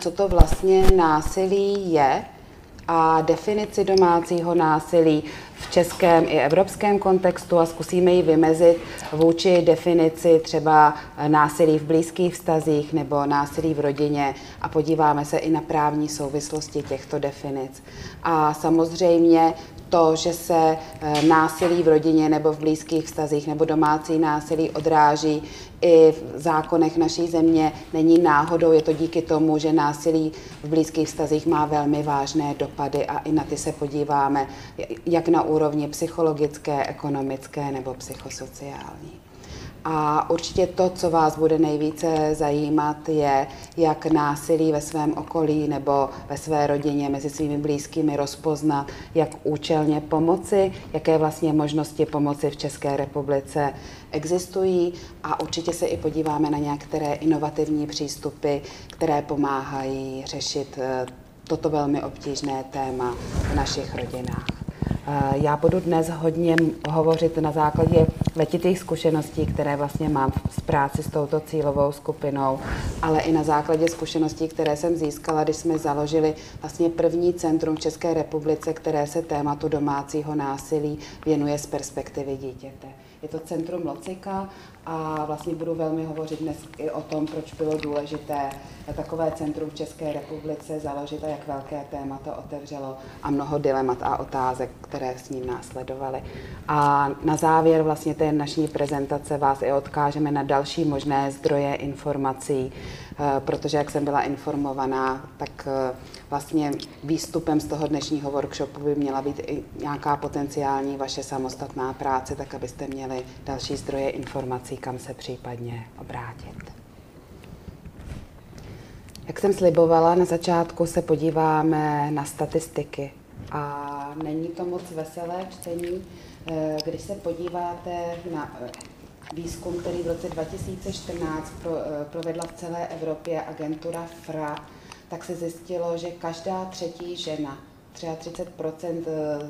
Co to vlastně násilí je a definici domácího násilí v českém i evropském kontextu a zkusíme ji vymezit vůči definici třeba násilí v blízkých vztazích nebo násilí v rodině a podíváme se i na právní souvislosti těchto definic. A samozřejmě to, že se eh, násilí v rodině nebo v blízkých vztazích nebo domácí násilí odráží i v zákonech naší země, není náhodou. Je to díky tomu, že násilí v blízkých vztazích má velmi vážné dopady a i na ty se podíváme, jak na úrovni psychologické, ekonomické nebo psychosociální. A určitě to, co vás bude nejvíce zajímat, je, jak násilí ve svém okolí nebo ve své rodině mezi svými blízkými rozpoznat, jak účelně pomoci, jaké vlastně možnosti pomoci v České republice existují a určitě se i podíváme na některé inovativní přístupy, které pomáhají řešit eh, toto velmi obtížné téma v našich rodinách. Já budu dnes hodně hovořit na základě letitých zkušeností, které vlastně mám z práci s touto cílovou skupinou, ale i na základě zkušeností, které jsem získala, když jsme založili vlastně první centrum v České republice, které se tématu domácího násilí věnuje z perspektivy dítěte. Je to centrum Locika a vlastně budu velmi hovořit dnes i o tom, proč bylo důležité takové centrum v České republice založit a jak velké téma to otevřelo a mnoho dilemat a otázek, které s ním následovaly. A na závěr vlastně té naší prezentace vás i odkážeme na další možné zdroje informací, eh, protože jak jsem byla informovaná, tak eh, vlastně výstupem z toho dnešního workshopu by měla být i nějaká potenciální vaše samostatná práce, tak abyste měli další zdroje informací, kam se případně obrátit. Jak jsem slibovala, na začátku se podíváme na statistiky. A není to moc veselé čtení, eh, když se podíváte na eh, výzkum, který v roce 2014 eh, provedla v celé Evropě agentura FRA, tak se zjistilo, že každá třetí žena, 33%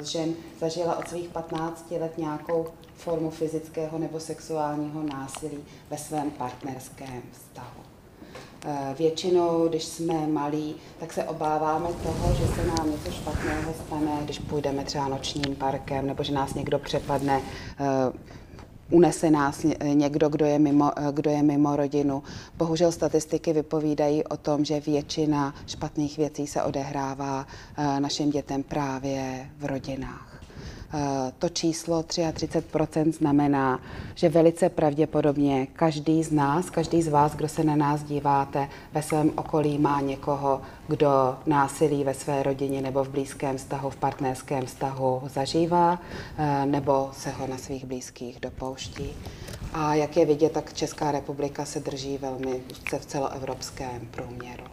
žen zažila od svých 15 let nějakou formu fyzického nebo sexuálního násilí ve svém partnerském vztahu. Eh, většinou, když jsme malí, tak se obáváme toho, že se nám něco špatného stane, když půjdeme třeba nočním parkem, nebo že nás někdo přepadne, eh, unese nás někdo, kdo je, mimo, eh, kdo je mimo rodinu. Bohužel statistiky vypovídají o tom, že většina špatných věcí se odehrává našim dětem právě v rodinách. Eh, to číslo 33% znamená, že velice pravděpodobně každý z nás, každý z vás, kdo se na nás díváte, ve svém okolí má někoho, kdo násilí ve své rodině nebo v blízkém vztahu, v partnerském vztahu zažívá, eh, nebo se ho na svých blízkých dopouští. A jak je vidět, tak Česká republika se drží velmi v celoevropském průměru.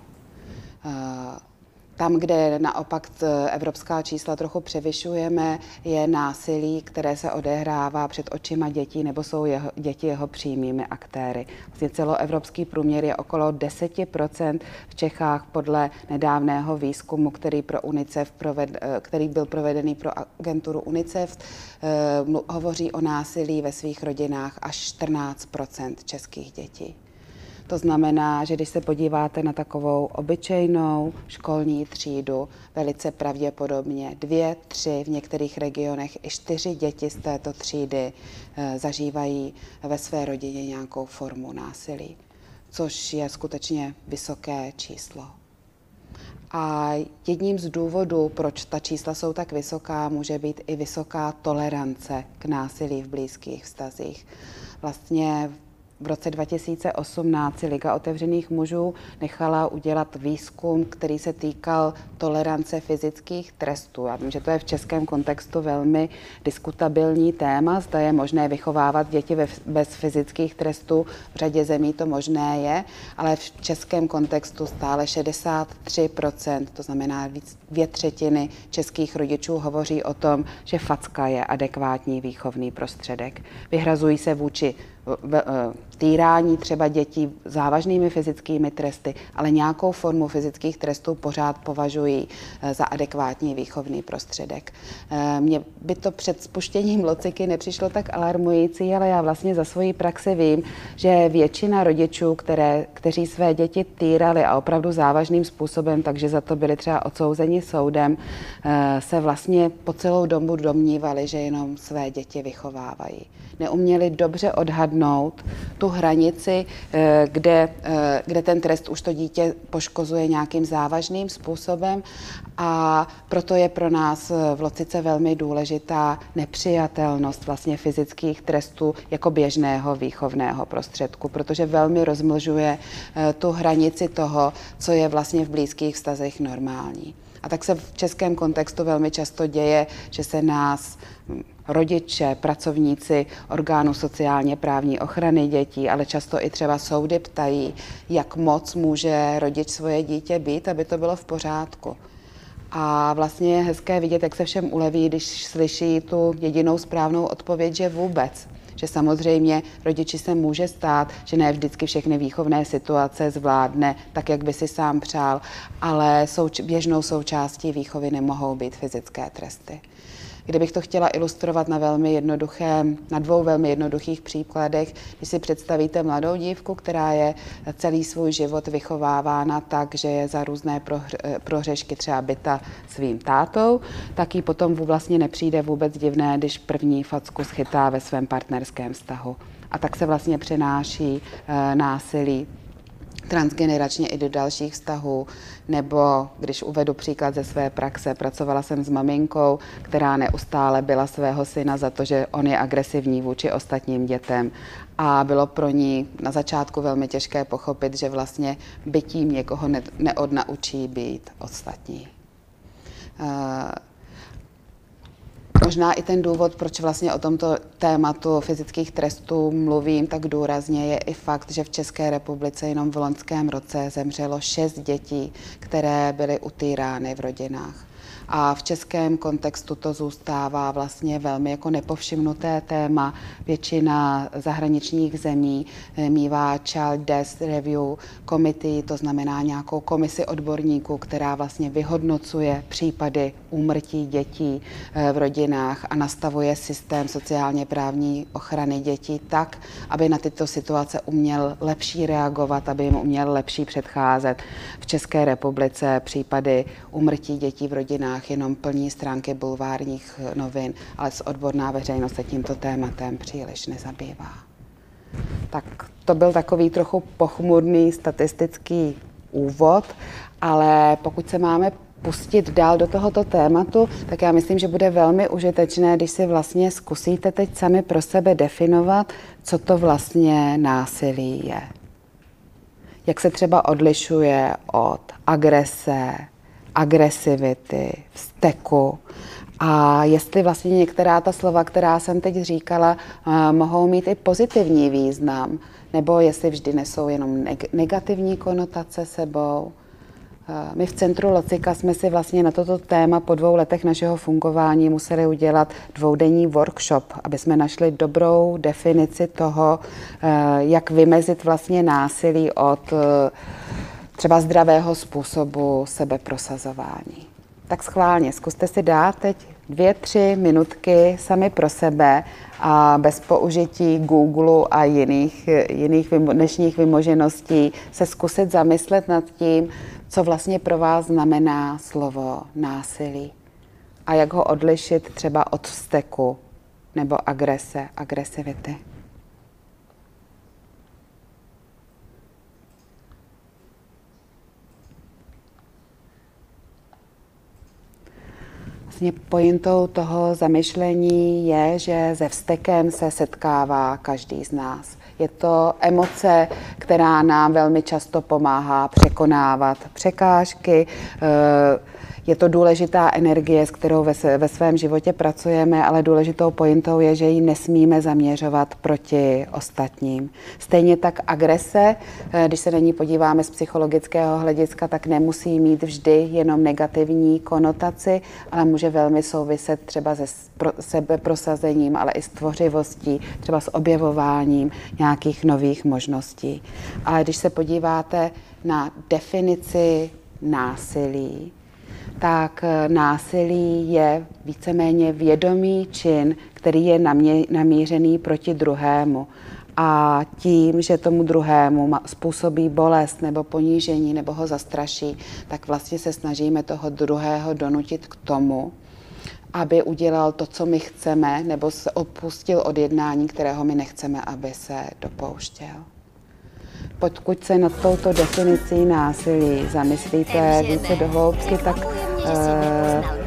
Eh, tam, kde naopak evropská čísla trochu převyšujeme, je násilí, které se odehrává před očima dětí nebo jsou jeho, děti jeho přímými aktéry. Vlastně celoevropský průměr je okolo 10% v Čechách podle nedávného výzkumu, který, pro UNICEF proved, který byl provedený pro agenturu UNICEF. Eh, hovoří o násilí ve svých rodinách až 14% českých dětí. To znamená, že když se podíváte na takovou obyčejnou školní třídu, velice pravděpodobně dvě, tři, v některých regionech i čtyři děti z této třídy e, zažívají ve své rodině nějakou formu násilí, což je skutečně vysoké číslo. A jedním z důvodů, proč ta čísla jsou tak vysoká, může být i vysoká tolerance k násilí v blízkých vztazích. Vlastně v roce 2018 si Liga otevřených mužů nechala udělat výzkum, který se týkal tolerance fyzických trestů. Já vím, že to je v českém kontextu velmi diskutabilní téma. Zda je možné vychovávat děti bez fyzických trestů. V řadě zemí to možné je, ale v českém kontextu stále 63%, to znamená víc, dvě třetiny českých rodičů hovoří o tom, že facka je adekvátní výchovný prostředek. Vyhrazují se vůči týrání třeba dětí závažnými fyzickými tresty, ale nějakou formu fyzických trestů pořád považují eh, za adekvátní výchovný prostředek. Eh, mně by to před spuštěním lociky nepřišlo tak alarmující, ale já vlastně za svoji praxi vím, že většina rodičů, které, kteří své děti týrali a opravdu závažným způsobem, takže za to byli třeba odsouzeni soudem, eh, se vlastně po celou dobu domnívali, že jenom své děti vychovávají. Neuměli dobře odhadnout tu hranici, eh, kde, eh, kde ten trest už to dítě poškozuje nějakým závažným způsobem a proto je pro nás eh, v Locice velmi důležitá nepřijatelnost vlastně fyzických trestů jako běžného výchovného prostředku, protože velmi rozmlžuje tu hranici toho, co je vlastně v blízkých vztazech normální. A tak se v českém kontextu velmi často děje, že se nás rodiče, pracovníci orgánů sociálně právní ochrany dětí, ale často i třeba soudy ptají, jak moc může rodič svoje dítě být, aby to bylo v pořádku. A vlastně je hezké vidět, jak se všem uleví, když slyší tu jedinou správnou odpověď, že vůbec. Že samozřejmě rodiči se může stát, že ne vždycky všechny výchovné situace zvládne tak, jak by si sám přál, ale souč- běžnou součástí výchovy nemohou být fyzické tresty. Kdybych to chtěla ilustrovat na velmi jednoduchém, na dvou velmi jednoduchých příkladech, když si představíte mladou dívku, která je celý svůj život vychovávána tak, že je za různé prohřešky třeba byta svým tátou, tak jí potom vlastně nepřijde vůbec divné, když první facku schytá ve svém partnerském vztahu. A tak se vlastně přenáší e, násilí transgeneračně i do dalších vztahů, nebo když uvedu příklad ze své praxe, pracovala jsem s maminkou, která neustále byla svého syna za to, že on je agresivní vůči ostatním dětem a bylo pro ní na začátku velmi těžké pochopit, že vlastně bytím někoho neodnaučí být ostatní. Uh, Možná i ten důvod, proč vlastně o tomto tématu fyzických trestů mluvím tak důrazně, je i fakt, že v České republice jenom v loňském roce zemřelo šest dětí, které byly utýrány v rodinách a v českém kontextu to zůstává vlastně velmi jako nepovšimnuté téma. Většina zahraničních zemí eh, mývá Child Death Review Committee, to znamená nějakou komisi odborníků, která vlastně vyhodnocuje případy úmrtí dětí eh, v rodinách a nastavuje systém sociálně právní ochrany dětí tak, aby na tyto situace uměl lepší reagovat, aby jim uměl lepší předcházet. V České republice případy úmrtí dětí v rodinách novinách jenom plní stránky bulvárních novin, ale s odborná veřejnost se tímto tématem příliš nezabývá. Tak to byl takový trochu pochmurný statistický úvod, ale pokud se máme pustit dál do tohoto tématu, tak já myslím, že bude velmi užitečné, když si vlastně zkusíte teď sami pro sebe definovat, co to vlastně násilí je. Jak se třeba odlišuje od agrese, agresivity, vzteku. A jestli vlastně některá ta slova, která jsem teď říkala, eh, mohou mít i pozitivní význam, nebo jestli vždy nesou jenom negativní konotace sebou. Eh, my v Centru Locika jsme si vlastně na toto téma po dvou letech našeho fungování museli udělat dvoudenní workshop, aby jsme našli dobrou definici toho, eh, jak vymezit vlastně násilí od třeba zdravého způsobu sebeprosazování. Tak schválně, zkuste si dát teď dvě, tři minutky sami pro sebe a bez použití Google a jiných, jiných dnešních vymožeností se zkusit zamyslet nad tím, co vlastně pro vás znamená slovo násilí a jak ho odlišit třeba od vzteku nebo agrese, agresivity. Vlastně pointou toho zamyšlení je, že se vztekem se setkává každý z nás. Je to emoce, která nám velmi často pomáhá překonávat překážky, eh, je to důležitá energie, s kterou ve, ve svém životě pracujeme, ale důležitou pointou je, že ji nesmíme zaměřovat proti ostatním. Stejně tak agrese, eh, když se na ní podíváme z psychologického hlediska, tak nemusí mít vždy jenom negativní konotaci, ale může velmi souviset třeba se sebeprosazením, ale i s tvořivostí, třeba s objevováním nějakých nových možností. Ale když se podíváte na definici násilí, tak eh, násilí je víceméně vědomý čin, který je namířený proti druhému. A tím, že tomu druhému způsobí bolest nebo ponížení nebo ho zastraší, tak vlastně se snažíme toho druhého donutit k tomu, aby udělal to, co my chceme, nebo se opustil od jednání, kterého my nechceme, aby se dopouštěl. Pokud se nad touto definicí násilí zamyslíte více do hloubky, tak uh,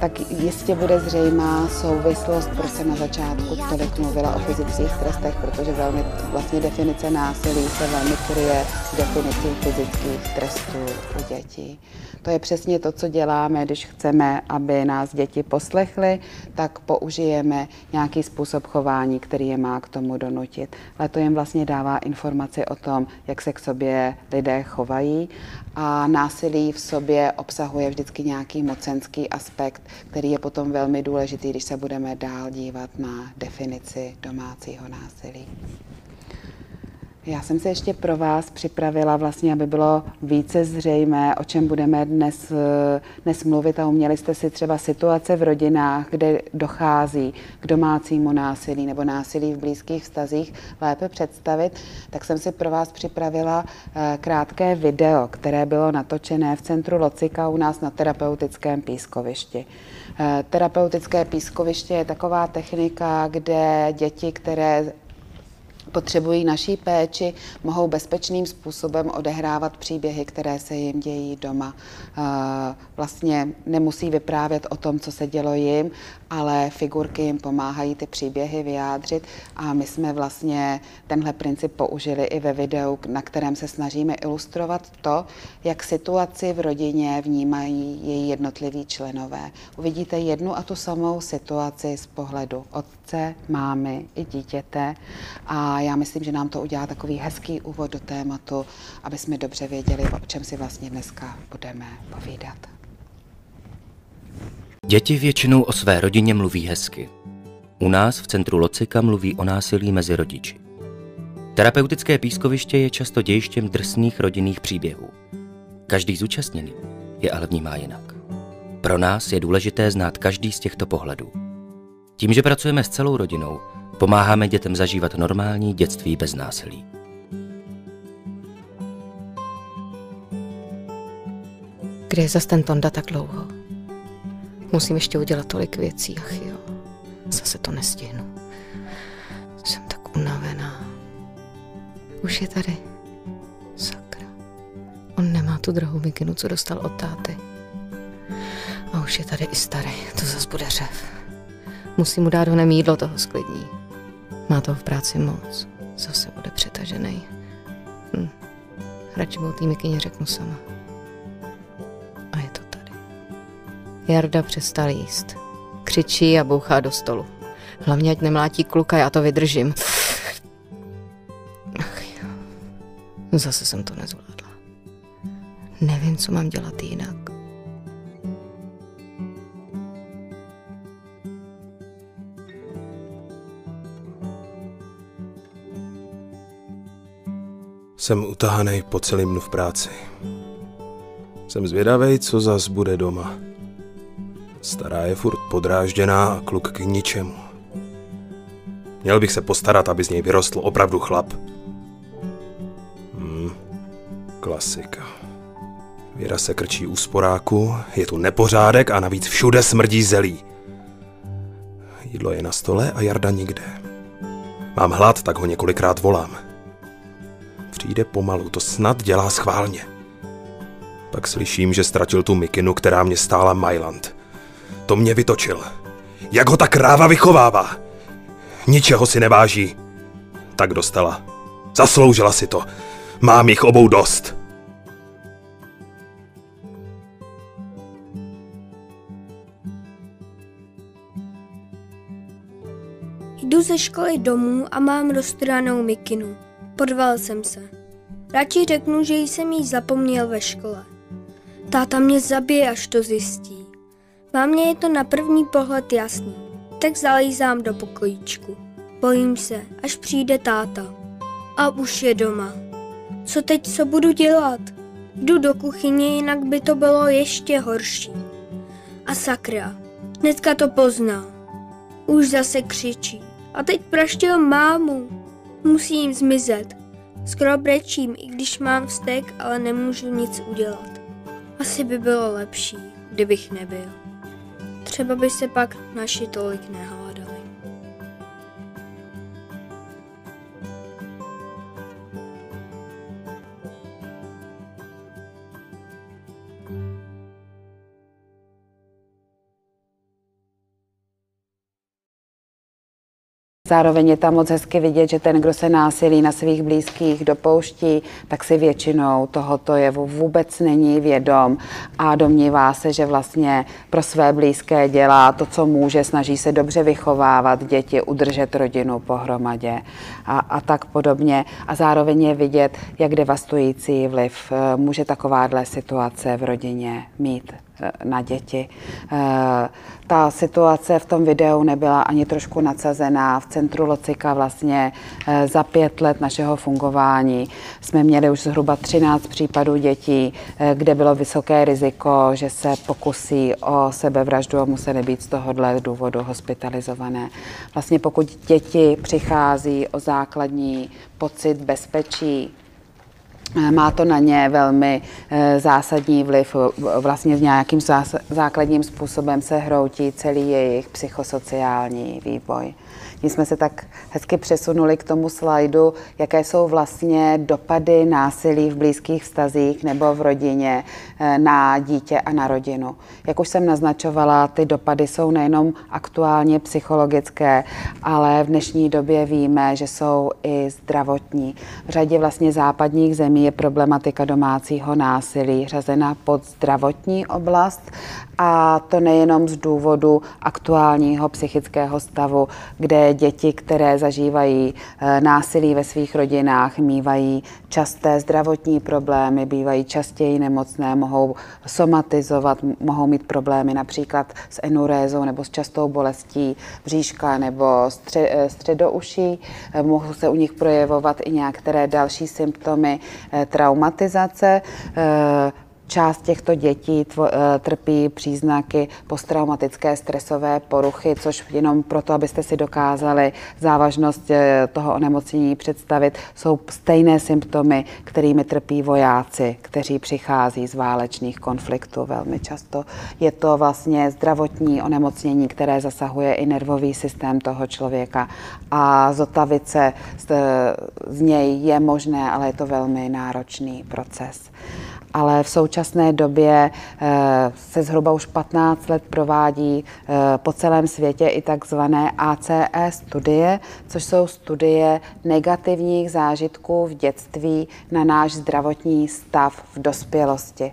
tak jistě bude zřejmá souvislost, proč jsem na začátku tolik mluvila o fyzických trestech, protože velmi vlastně definice násilí se velmi kryje s definicí fyzických trestů u dětí. To je přesně to, co děláme, když chceme, aby nás děti poslechly, tak použijeme nějaký způsob chování, který je má k tomu donutit. Ale to jim vlastně dává informaci o tom, jak se k sobě lidé chovají a násilí v sobě obsahuje vždycky nějaký mocenský aspekt, který je potom velmi důležitý, když se budeme dál dívat na definici domácího násilí. Já jsem se ještě pro vás připravila vlastně, aby bylo více zřejmé, o čem budeme dnes, dnes mluvit a uměli jste si třeba situace v rodinách, kde dochází k domácímu násilí nebo násilí v blízkých vztazích lépe představit, tak jsem si pro vás připravila eh, krátké video, které bylo natočené v centru Locika u nás na terapeutickém pískovišti. Eh, terapeutické pískoviště je taková technika, kde děti, které potřebují naší péči, mohou bezpečným způsobem odehrávat příběhy, které se jim dějí doma. Eh, vlastně nemusí vyprávět o tom, co se dělo jim, ale figurky jim pomáhají ty příběhy vyjádřit a my jsme vlastně tenhle princip použili i ve videu, na kterém se snažíme ilustrovat to, jak situaci v rodině vnímají její jednotliví členové. Uvidíte jednu a tu samou situaci z pohledu otce, mámy i dítěte a já myslím, že nám to udělá takový hezký úvod do tématu, aby jsme dobře věděli, o čem si vlastně dneska budeme povídat. Děti většinou o své rodině mluví hezky. U nás v centru Locika mluví o násilí mezi rodiči. Terapeutické pískoviště je často dějištěm drsných rodinných příběhů. Každý zúčastněný je ale vnímá jinak. Pro nás je důležité znát každý z těchto pohledů. Tím, že pracujeme s celou rodinou, pomáháme dětem zažívat normální dětství bez násilí. Kde je zas ten Tonda tak dlouho? Musím ještě udělat tolik věcí, ach jo. Zase to nestihnu. Jsem tak unavená. Už je tady. Sakra. On nemá tu drahou mikinu, co dostal od táty. A už je tady i starý, to zas bude řev. Musím mu dát honem jídlo, toho sklidní. Má toho v práci moc. Zase bude přetažený. Hm. Radši mu té mikině řeknu sama. Jarda přestal jíst. Křičí a bouchá do stolu. Hlavně, ať nemlátí kluka, já to vydržím. Ach jo. Zase jsem to nezvládla. Nevím, co mám dělat jinak. Jsem utahaný po celým dnu v práci. Jsem zvědavý, co zas bude doma. Stará je furt podrážděná a kluk k ničemu. Měl bych se postarat, aby z něj vyrostl opravdu chlap. Hmm, klasika. Věra se krčí u sporáku, je tu nepořádek a navíc všude smrdí zelí. Jídlo je na stole a Jarda nikde. Mám hlad, tak ho několikrát volám. Přijde pomalu, to snad dělá schválně. Pak slyším, že ztratil tu mikinu, která mě stála Mailand. To mě vytočil. Jak ho ta kráva vychovává. Ničeho si neváží. Tak dostala. Zasloužila si to. Mám jich obou dost. Jdu ze školy domů a mám roztrhanou mikinu. Podval jsem se. Radši řeknu, že jsem jí zapomněl ve škole. Táta mě zabije, až to zjistí. Vám je to na první pohled jasný, tak zalízám do pokojíčku. Bojím se, až přijde táta. A už je doma. Co teď, co budu dělat? Jdu do kuchyně, jinak by to bylo ještě horší. A sakra, hnedka to pozná. Už zase křičí. A teď praštil mámu. Musím zmizet. Skoro brečím, i když mám vztek, ale nemůžu nic udělat. Asi by bylo lepší, kdybych nebyl. Třeba by se pak naši tolik nehádali. Zároveň je tam moc hezky vidět, že ten, kdo se násilí na svých blízkých dopouští, tak si většinou tohoto jevu vůbec není vědom a domnívá se, že vlastně pro své blízké dělá to, co může, snaží se dobře vychovávat děti, udržet rodinu pohromadě a, a tak podobně. A zároveň je vidět, jak devastující vliv eh, může takováhle situace v rodině mít na děti. Eh, ta situace v tom videu nebyla ani trošku nadsazená. V centru Locika vlastně eh, za pět let našeho fungování jsme měli už zhruba 13 případů dětí, eh, kde bylo vysoké riziko, že se pokusí o sebevraždu a museli být z tohohle důvodu hospitalizované. Vlastně pokud děti přichází o základní pocit bezpečí, Eh, má to na ně velmi eh, zásadní vliv, vlastně v nějakým základním způsobem se hroutí celý jejich psychosociální vývoj. My jsme se tak hezky přesunuli k tomu slajdu, jaké jsou vlastně dopady násilí v blízkých vztazích nebo v rodině eh, na dítě a na rodinu. Jak už jsem naznačovala, ty dopady jsou nejenom aktuálně psychologické, ale v dnešní době víme, že jsou i zdravotní. V řadě vlastně západních zemí je problematika domácího násilí řazena pod zdravotní oblast a to nejenom z důvodu aktuálního psychického stavu, kde děti, které zažívají eh, násilí ve svých rodinách, mývají časté zdravotní problémy, bývají častěji nemocné, mohou somatizovat, mohou mít problémy například s enurézou nebo s častou bolestí bříška nebo eh, středouší. Eh, mohou se u nich projevovat i některé další symptomy traumatizace Část těchto dětí tvo, eh, trpí příznaky posttraumatické stresové poruchy, což jenom proto, abyste si dokázali závažnost eh, toho onemocnění představit, jsou stejné symptomy, kterými trpí vojáci, kteří přichází z válečných konfliktů velmi často. Je to vlastně zdravotní onemocnění, které zasahuje i nervový systém toho člověka. A zotavit se z, z něj je možné, ale je to velmi náročný proces ale v současné době eh, se zhruba už 15 let provádí eh, po celém světě i takzvané ACE studie, což jsou studie negativních zážitků v dětství na náš zdravotní stav v dospělosti.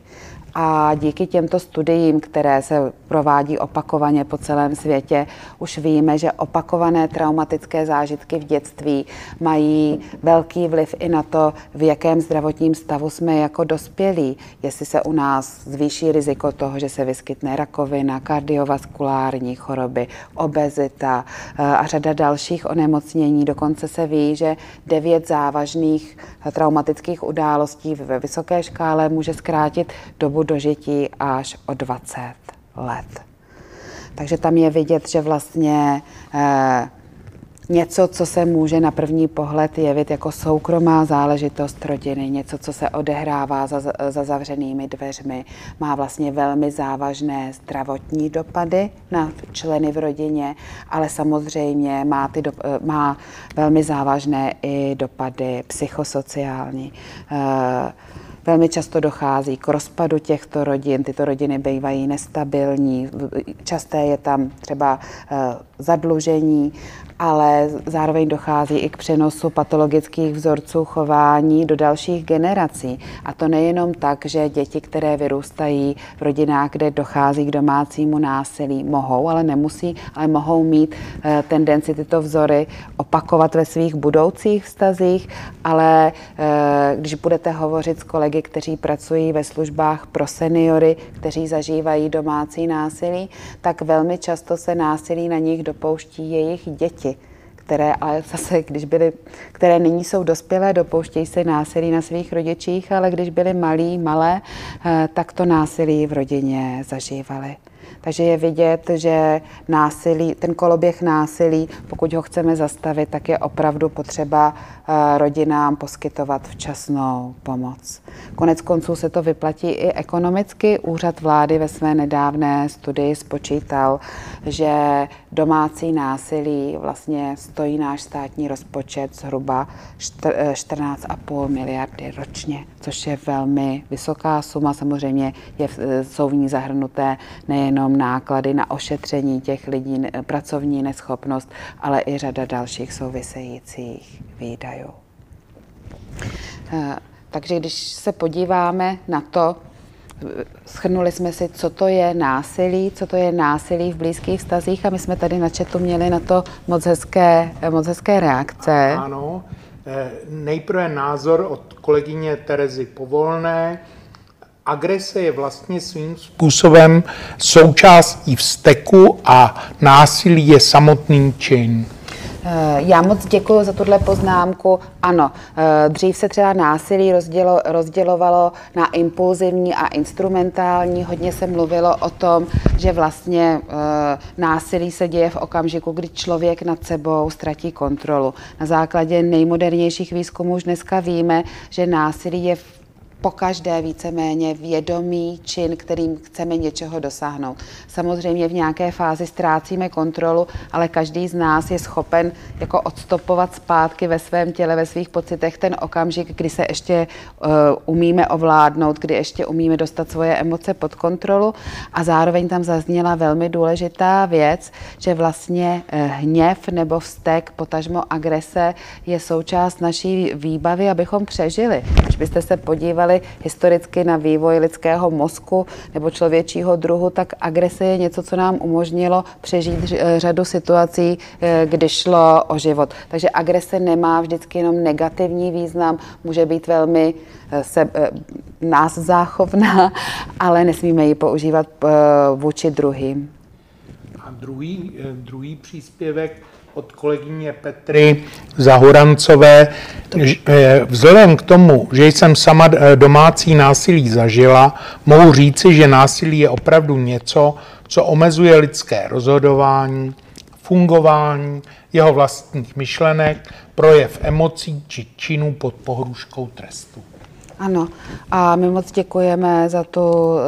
A díky těmto studiím, které se provádí opakovaně po celém světě, už víme, že opakované traumatické zážitky v dětství mají velký vliv i na to, v jakém zdravotním stavu jsme jako dospělí. Jestli se u nás zvýší riziko toho, že se vyskytne rakovina, kardiovaskulární choroby, obezita eh, a řada dalších onemocnění. Dokonce se ví, že devět závažných traumatických událostí ve vysoké škále může zkrátit dobu dožití až o 20 let. Takže tam je vidět, že vlastně eh, něco, co se může na první pohled jevit jako soukromá záležitost rodiny, něco, co se odehrává za, za zavřenými dveřmi, má vlastně velmi závažné zdravotní dopady na členy v rodině, ale samozřejmě má, ty do, eh, má velmi závažné i dopady psychosociální. Eh, Velmi často dochází k rozpadu těchto rodin, tyto rodiny bývají nestabilní, časté je tam třeba eh, zadlužení ale zároveň dochází i k přenosu patologických vzorců chování do dalších generací. A to nejenom tak, že děti, které vyrůstají v rodinách, kde dochází k domácímu násilí, mohou, ale nemusí, ale mohou mít eh, tendenci tyto vzory opakovat ve svých budoucích vztazích, ale eh, když budete hovořit s kolegy kolegy, kteří pracují ve službách pro seniory, kteří zažívají domácí násilí, tak velmi často se násilí na nich dopouští jejich děti které ale zase, když byly, které nyní jsou dospělé, dopouštějí se násilí na svých rodičích, ale když byly malí, malé, eh, tak to násilí v rodině zažívali. Takže je vidět, že násilí, ten koloběh násilí, pokud ho chceme zastavit, tak je opravdu potřeba eh, rodinám poskytovat včasnou pomoc. Konec konců se to vyplatí i ekonomicky. Úřad vlády ve své nedávné studii spočítal, že domácí násilí vlastně stojí náš státní rozpočet zhruba 14,5 miliardy ročně, což je velmi vysoká suma. Samozřejmě je, jsou v ní zahrnuté nejenom náklady na ošetření těch lidí, pracovní neschopnost, ale i řada dalších souvisejících výdajů. Eh, takže když se podíváme na to, Schrnuli jsme si, co to je násilí, co to je násilí v blízkých vztazích a my jsme tady na četu měli na to moc hezké, moc hezké reakce. Ano, eh, nejprve názor od kolegyně Terezy Povolné. Agrese je vlastně svým způsobem součástí vzteku a násilí je samotný čin. Eh, já moc děkuji za tuhle poznámku. Ano, eh, dřív se třeba násilí rozdělo, rozdělovalo na impulzivní a instrumentální. Hodně se mluvilo o tom, že vlastně eh, násilí se děje v okamžiku, kdy člověk nad sebou ztratí kontrolu. Na základě nejmodernějších výzkumů už dneska víme, že násilí je v po každé víceméně vědomý čin, kterým chceme něčeho dosáhnout. Samozřejmě v nějaké fázi ztrácíme kontrolu, ale každý z nás je schopen jako odstopovat zpátky ve svém těle, ve svých pocitech ten okamžik, kdy se ještě uh, umíme ovládnout, kdy ještě umíme dostat svoje emoce pod kontrolu a zároveň tam zazněla velmi důležitá věc, že vlastně uh, hněv nebo vztek, potažmo agrese je součást naší výbavy, abychom přežili. Když byste se podívali podívali historicky na vývoj lidského mozku nebo člověčího druhu, tak agrese je něco, co nám umožnilo přežít řadu situací, eh, kdy šlo o život. Takže agrese nemá vždycky jenom negativní význam, může být velmi eh, se, eh, nás záchovná, ale nesmíme ji používat vůči druhým. A druhý, druhý příspěvek od kolegyně Petry Zahorancové. Eh, vzhledem k tomu, že jsem sama eh, domácí násilí zažila, mohu říci, že násilí je opravdu něco, co omezuje lidské rozhodování, fungování, jeho vlastních myšlenek, projev emocí či činů pod pohruškou trestu. Ano, a my moc děkujeme za tu,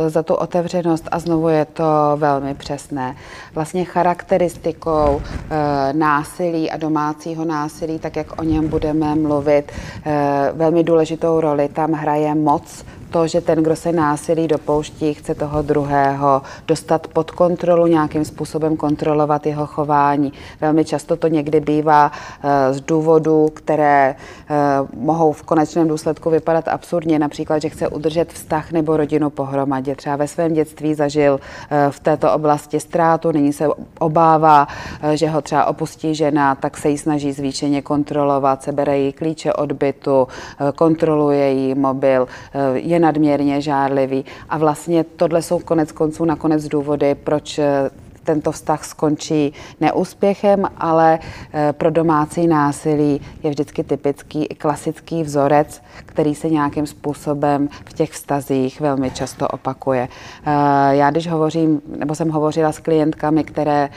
za tu otevřenost a znovu je to velmi přesné. Vlastně charakteristikou e, násilí a domácího násilí, tak jak o něm budeme mluvit, e, velmi důležitou roli tam hraje moc to, že ten, kdo se násilí dopouští, chce toho druhého dostat pod kontrolu, nějakým způsobem kontrolovat jeho chování. Velmi často to někdy bývá eh, z důvodů, které eh, mohou v konečném důsledku vypadat absurdně, například, že chce udržet vztah nebo rodinu pohromadě. Třeba ve svém dětství zažil eh, v této oblasti ztrátu, nyní se obává, že ho třeba opustí žena, tak se jí snaží zvýšeně kontrolovat, sebere jí klíče od bytu, kontroluje jí mobil, je nadměrně žárlivý. A vlastně tohle jsou konec konců nakonec důvody, proč eh, tento vztah skončí neúspěchem, ale eh, pro domácí násilí je vždycky typický i klasický vzorec, který se nějakým způsobem v těch vztazích velmi často opakuje. Eh, já když hovořím, nebo jsem hovořila s klientkami, které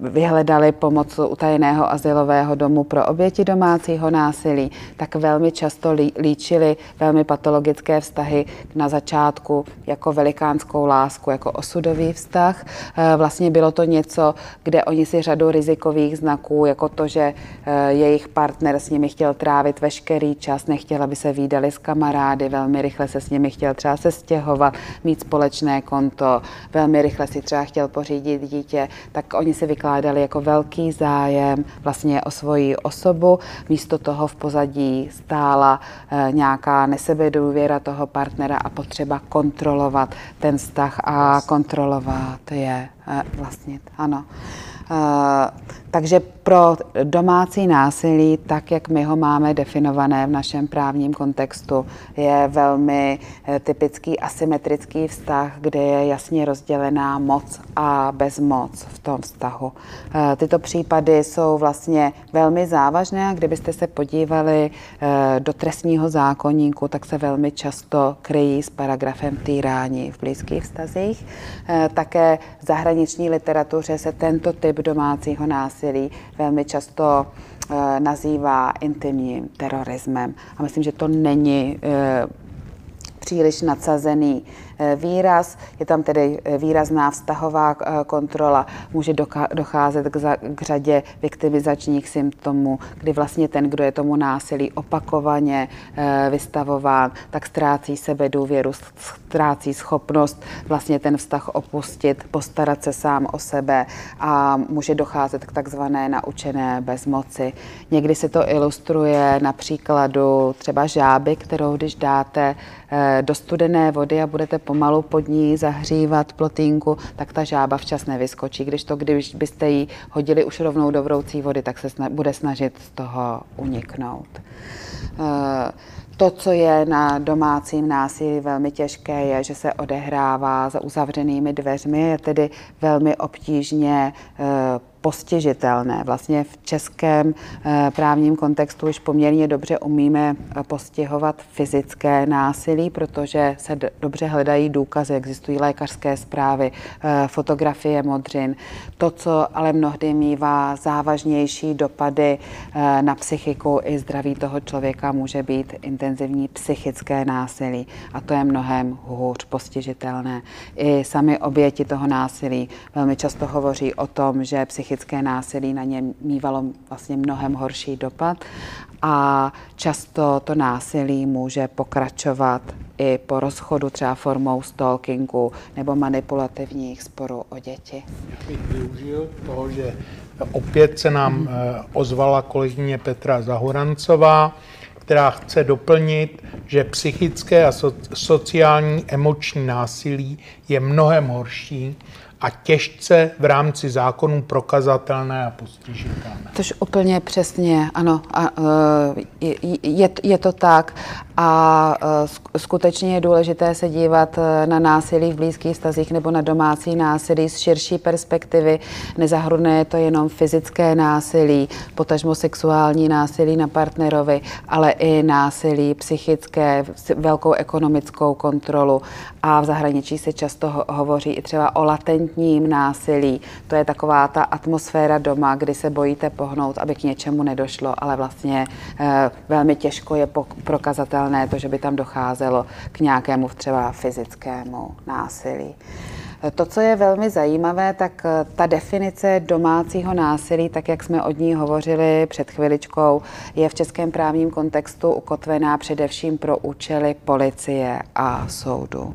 vyhledali pomoc utajeného asilového domu pro oběti domácího násilí, tak velmi často líčili velmi patologické vztahy na začátku jako velikánskou lásku, jako osudový vztah. Eh, vlastně bylo to něco, kde oni si řadu rizikových znaků, jako to, že eh, jejich partner s nimi chtěl trávit veškerý čas, nechtěl, aby se výdali s kamarády, velmi rychle se s nimi chtěl třeba se stěhovat, mít společné konto, velmi rychle si třeba chtěl pořídit dítě, tak oni si vykládali vykládali jako velký zájem vlastně o svoji osobu. Místo toho v pozadí stála eh, nějaká nesebedůvěra toho partnera a potřeba kontrolovat ten vztah a kontrolovat je eh, vlastně, ano. Takže pro domácí násilí, tak jak my ho máme definované v našem právním kontextu, je velmi eh, typický asymetrický vztah, kde je jasně rozdělená moc a bezmoc v tom vztahu. Eh, tyto případy jsou vlastně velmi závažné a kdybyste se podívali eh, do trestního zákonníku, tak se velmi často kryjí s paragrafem týrání v blízkých vztazích. Také v zahraniční literatuře se tento typ domácího násilí velmi často eh, nazývá intimním terorismem. A myslím, že to není eh, příliš nadsazený výraz. Je tam tedy eh, výrazná vztahová eh, kontrola. Může docházet k, řadě viktimizačních symptomů, kdy vlastně ten, kdo je tomu násilí opakovaně vystavován, tak ztrácí sebe důvěru, ztrácí schopnost vlastně ten vztah opustit, postarat se sám o sebe a může docházet k takzvané naučené bezmoci. Někdy se to ilustruje na příkladu třeba žáby, kterou když dáte do studené vody a budete pomalu pod ní zahřívat plotínku, tak ta žába včas nevyskočí. Když to, když byste ji hodili už rovnou do vroucí vody, tak se sna- bude snažit z toho uniknout. Uh, to, co je na domácím násilí velmi těžké, je, že se odehrává za uzavřenými dveřmi, je tedy velmi obtížně uh, postižitelné. Vlastně v českém eh, právním kontextu už poměrně dobře umíme eh, postihovat fyzické násilí, protože se dobře hledají důkazy, existují lékařské zprávy, eh, fotografie modřin. To, co ale mnohdy mývá závažnější dopady na psychiku i zdraví toho člověka, může být intenzivní psychické násilí. A to je mnohem hůř postižitelné. I sami oběti toho násilí velmi často hovoří o tom, že psychické psychické násilí na ně mývalo vlastně mnohem horší dopad a často to násilí může pokračovat i po rozchodu třeba formou stalkingu nebo manipulativních sporů o děti. Já bych využil toho, že opět se nám eh, ozvala kolegyně Petra Zahorancová, která chce doplnit, že psychické a sociální emoční násilí je mnohem horší a těžce v rámci zákonů prokazatelné a postižitelné. Tož úplně přesně, ano, a, e, je, je, je to tak a e, skutečně je důležité se dívat e, na násilí v blízkých stazích nebo na domácí násilí z širší perspektivy. Nezahrnuje to jenom fyzické násilí, potažmo sexuální násilí na partnerovi, ale i násilí psychické, velkou ekonomickou kontrolu a v zahraničí se často hovoří i třeba o latentním násilí. To je taková ta atmosféra doma, kdy se bojíte pohnout, aby k něčemu nedošlo, ale vlastně eh, velmi těžko je prokazatelné to, že by tam docházelo k nějakému třeba fyzickému násilí. To, co je velmi zajímavé, tak eh, ta definice domácího násilí, tak jak jsme od ní hovořili před chviličkou, je v českém právním kontextu ukotvená především pro účely policie a soudu.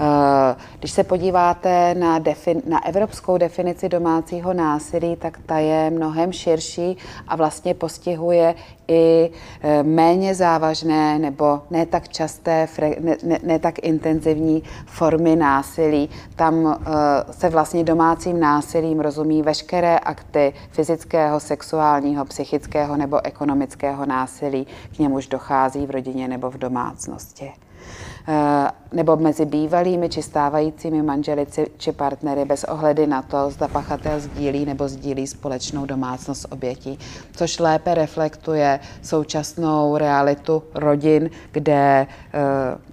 Eh, když se podíváte na, defin- na evropskou definici domácího násilí, tak ta je mnohem širší a vlastně postihuje i e, méně závažné nebo ne tak časté, ne, ne, ne tak intenzivní formy násilí. Tam e, se vlastně domácím násilím rozumí veškeré akty fyzického, sexuálního, psychického nebo ekonomického násilí, k němuž dochází v rodině nebo v domácnosti. Eh, nebo mezi bývalými či stávajícími manželi či partnery bez ohledy na to, zda pachatel sdílí nebo sdílí společnou domácnost obětí, což lépe reflektuje současnou realitu rodin, kde uh,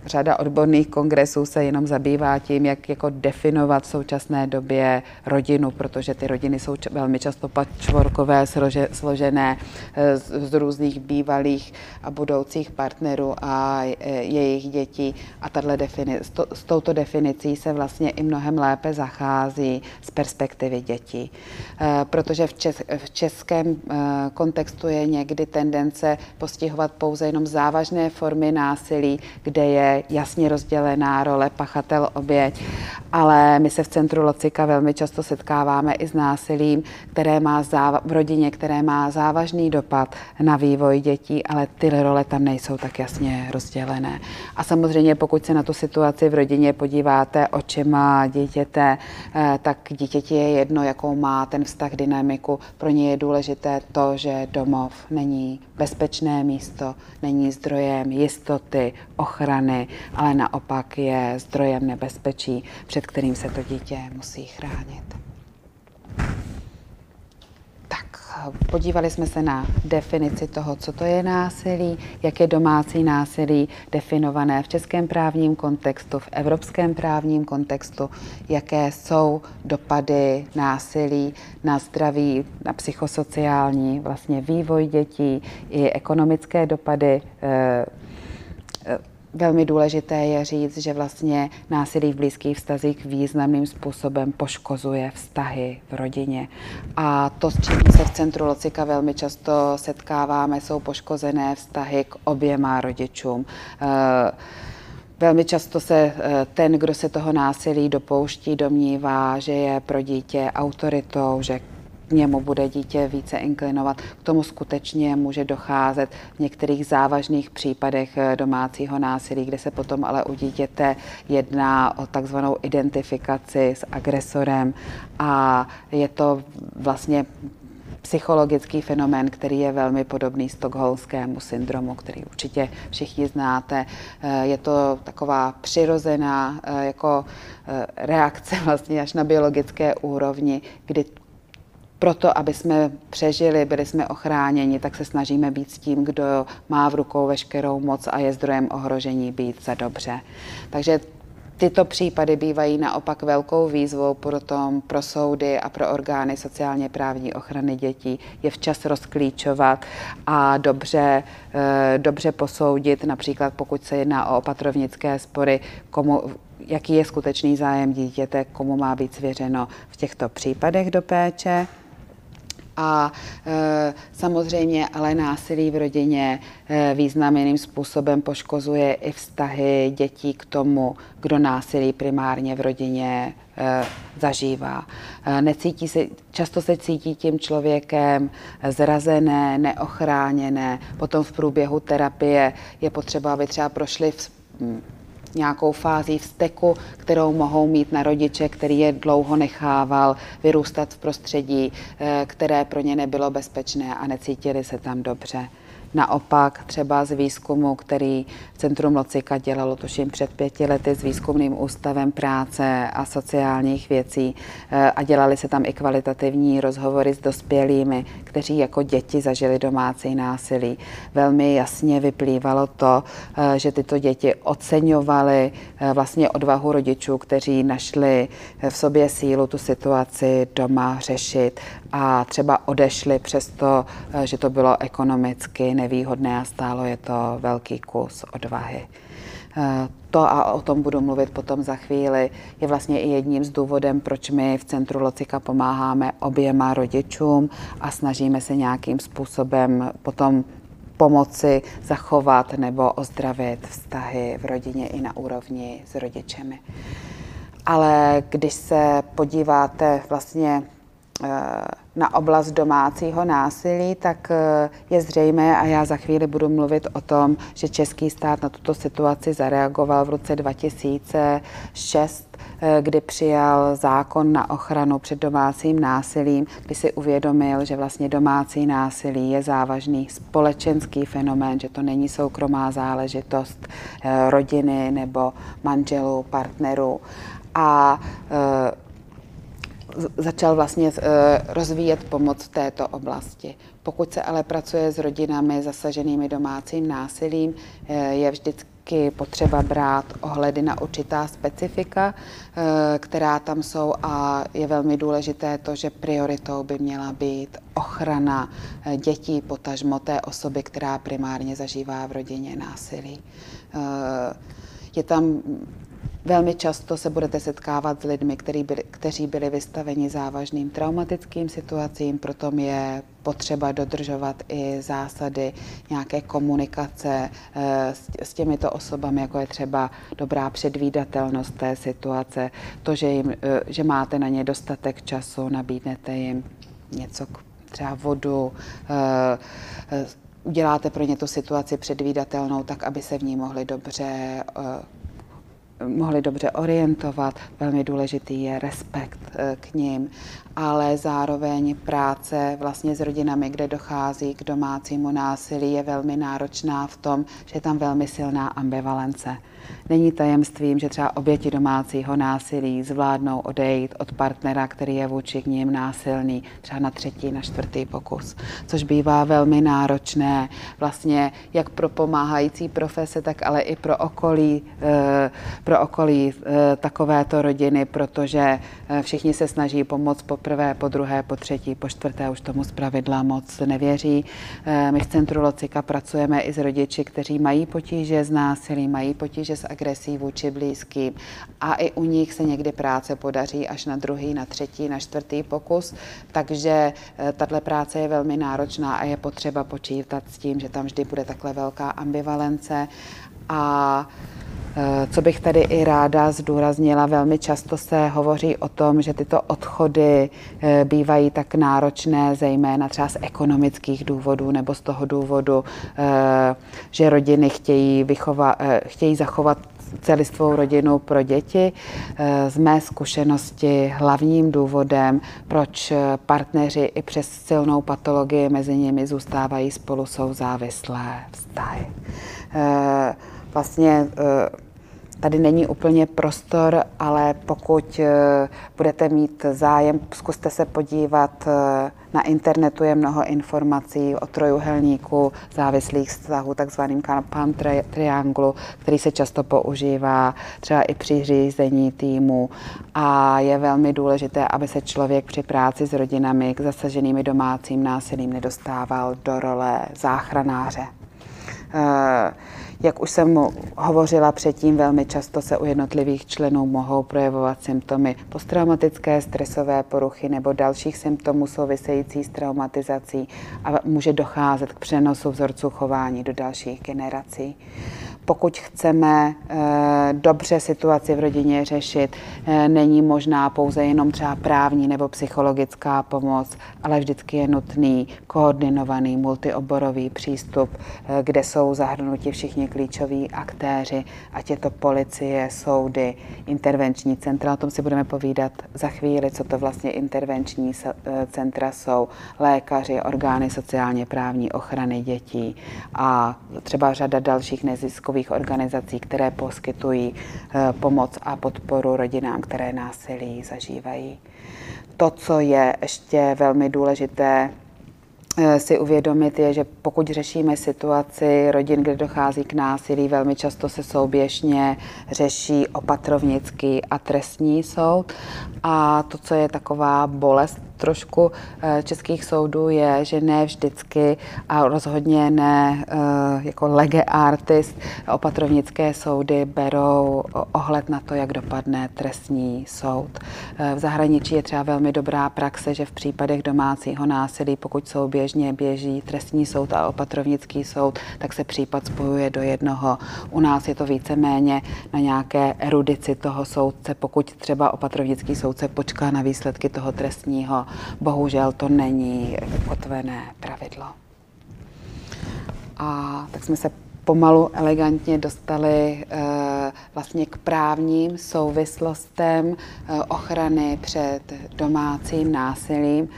řada odborných kongresů se jenom zabývá tím, jak jako definovat v současné době rodinu, protože ty rodiny jsou velmi často patchworkové, složené uh, z, z různých bývalých a budoucích partnerů a jejich dětí a tato defini- s, to, s touto definicí se vlastně i mnohem lépe zachází z perspektivy dětí. E, protože v, čes, v českém e, kontextu je někdy tendence postihovat pouze jenom závažné formy násilí, kde je jasně rozdělená role pachatel oběť, ale my se v centru Locika velmi často setkáváme i s násilím, které má záva- v rodině, které má závažný dopad na vývoj dětí, ale ty role tam nejsou tak jasně rozdělené. A samozřejmě Pokud se na tu situaci v rodině podíváte očima dítěte, eh, tak dítěti je jedno, jakou má ten vztah, dynamiku. Pro ně je důležité to, že domov není bezpečné místo, není zdrojem jistoty, ochrany, ale naopak je zdrojem nebezpečí, před kterým se to dítě musí chránit. Podívali jsme se na definici toho, co to je násilí, jak je domácí násilí definované v českém právním kontextu, v evropském právním kontextu, jaké jsou dopady násilí na zdraví, na psychosociální vlastně vývoj dětí i ekonomické dopady eh, Velmi důležité je říct, že vlastně násilí v blízkých vztazích významným způsobem poškozuje vztahy v rodině. A to, s čím se v centru Locika velmi často setkáváme, jsou poškozené vztahy k oběma rodičům. Eh, velmi často se eh, ten, kdo se toho násilí dopouští, domnívá, že je pro dítě autoritou, že k němu bude dítě více inklinovat. K tomu skutečně může docházet v některých závažných případech eh, domácího násilí, kde se potom ale u dítěte jedná o takzvanou identifikaci s agresorem a je to vlastně psychologický fenomén, který je velmi podobný stokholmskému syndromu, který určitě všichni znáte. Eh, je to taková přirozená eh, jako reakce vlastně až na biologické úrovni, kdy proto, aby jsme přežili, byli jsme ochráněni, tak se snažíme být s tím, kdo má v rukou veškerou moc a je zdrojem ohrožení být za dobře. Takže Tyto případy bývají naopak velkou výzvou pro, tom, pro soudy a pro orgány sociálně právní ochrany dětí je včas rozklíčovat a dobře, eh, dobře posoudit, například pokud se jedná o opatrovnické spory, komu, jaký je skutečný zájem dítěte, komu má být svěřeno v těchto případech do péče a e, samozřejmě ale násilí v rodině e, významným způsobem poškozuje i vztahy dětí k tomu, kdo násilí primárně v rodině e, zažívá. E, necítí se, často se cítí tím člověkem zrazené, neochráněné. Potom v průběhu terapie je potřeba, aby třeba prošli v, nějakou fází vzteku, kterou mohou mít na rodiče, který je dlouho nechával vyrůstat v prostředí, eh, které pro ně nebylo bezpečné a necítili se tam dobře. Naopak třeba z výzkumu, který Centrum Locika dělalo tuším před pěti lety s výzkumným ústavem práce a sociálních věcí eh, a dělali se tam i kvalitativní rozhovory s dospělými, kteří jako děti zažili domácí násilí. Velmi jasně vyplývalo to, eh, že tyto děti oceňovaly eh, vlastně odvahu rodičů, kteří našli v sobě sílu tu situaci doma řešit a třeba odešli přesto, že to bylo ekonomicky nevýhodné a stálo je to velký kus odvahy. Eh, to a o tom budu mluvit potom za chvíli, je vlastně i jedním z důvodem, proč my v Centru Locika pomáháme oběma rodičům a snažíme se nějakým způsobem potom pomoci zachovat nebo ozdravit vztahy v rodině i na úrovni s rodičemi. Ale když se podíváte vlastně na oblast domácího násilí, tak eh, je zřejmé, a já za chvíli budu mluvit o tom, že český stát na tuto situaci zareagoval v roce 2006, eh, kdy přijal zákon na ochranu před domácím násilím, kdy si uvědomil, že vlastně domácí násilí je závažný společenský fenomén, že to není soukromá záležitost rodiny nebo manželů, partnerů. A začal vlastně eh, rozvíjet pomoc v této oblasti. Pokud se ale pracuje s rodinami zasaženými domácím násilím, eh, je vždycky potřeba brát ohledy na určitá specifika, eh, která tam jsou a je velmi důležité to, že prioritou by měla být ochrana dětí, potažmo té osoby, která primárně zažívá v rodině násilí. Je tam Velmi často se budete setkávat s lidmi, který byli, kteří byli vystaveni závažným traumatickým situacím, proto je potřeba dodržovat i zásady nějaké komunikace eh, s těmito osobami, jako je třeba dobrá předvídatelnost té situace, to, že, jim, eh, že máte na ně dostatek času, nabídnete jim něco, třeba vodu, eh, uděláte pro ně tu situaci předvídatelnou, tak aby se v ní mohli dobře mohli dobře orientovat. Velmi důležitý je respekt eh, k ním, ale zároveň práce vlastně s rodinami, kde dochází k domácímu násilí, je velmi náročná v tom, že je tam velmi silná ambivalence. Není tajemstvím, že třeba oběti domácího násilí zvládnou odejít od partnera, který je vůči k ním násilný, třeba na třetí, na čtvrtý pokus, což bývá velmi náročné vlastně jak pro pomáhající profese, tak ale i pro okolí, eh, pro okolí eh, takovéto rodiny, protože eh, všichni se snaží pomoct po prvé, po druhé, po třetí, po čtvrté, už tomu zpravidla moc nevěří. My v Centru Locika pracujeme i s rodiči, kteří mají potíže s násilím, mají potíže s agresí vůči blízkým. A i u nich se někdy práce podaří až na druhý, na třetí, na čtvrtý pokus, takže eh, tato práce je velmi náročná a je potřeba počítat s tím, že tam vždy bude takhle velká ambivalence. A eh, co bych tady i ráda zdůraznila, velmi často se hovoří o tom, že tyto odchody eh, bývají tak náročné, zejména třeba z ekonomických důvodů nebo z toho důvodu, že rodiny chtějí, vychova, chtějí zachovat celistvou rodinu pro děti. Eh, z mé zkušenosti hlavním důvodem, proč partneři i přes silnou patologii mezi nimi zůstávají spolu, jsou závislé vztahy. Eh, vlastně eh, Tady není úplně prostor, ale pokud eh, budete mít zájem, zkuste se podívat. Eh, na internetu je mnoho informací o trojuhelníku závislých vztahů, takzvaným Pan trianglu, který se často používá třeba i při řízení týmu. A je velmi důležité, aby se člověk při práci s rodinami k zasaženými domácím násilím nedostával do role záchranáře. Uh, jak už jsem hovořila předtím, velmi často se u jednotlivých členů mohou projevovat symptomy posttraumatické stresové poruchy nebo dalších symptomů související s traumatizací a může docházet k přenosu vzorců chování do dalších generací pokud chceme eh, dobře situaci v rodině řešit, eh, není možná pouze jenom třeba právní nebo psychologická pomoc, ale vždycky je nutný koordinovaný multioborový přístup, eh, kde jsou zahrnuti všichni klíčoví aktéři, ať je to policie, soudy, intervenční centra. O tom si budeme povídat za chvíli, co to vlastně intervenční centra jsou, lékaři, orgány sociálně právní ochrany dětí a třeba řada dalších neziskových neziskových organizací, které poskytují eh, pomoc a podporu rodinám, které násilí zažívají. To, co je ještě velmi důležité eh, si uvědomit je, že pokud řešíme situaci rodin, kde dochází k násilí, velmi často se souběžně řeší opatrovnický a trestní soud. A to, co je taková bolest trošku eh, českých soudů je, že ne vždycky a rozhodně ne eh, jako lege artist opatrovnické soudy berou ohled na to, jak dopadne trestní soud. Eh, v zahraničí je třeba velmi dobrá praxe, že v případech domácího násilí, pokud souběžně běží trestní soud a opatrovnický soud, tak se případ spojuje do jednoho. U nás je to víceméně na nějaké erudici toho soudce, pokud třeba opatrovnický soudce počká na výsledky toho trestního bohužel to není kotvené pravidlo. A tak jsme se pomalu elegantně dostali e, vlastně k právním souvislostem e, ochrany před domácím násilím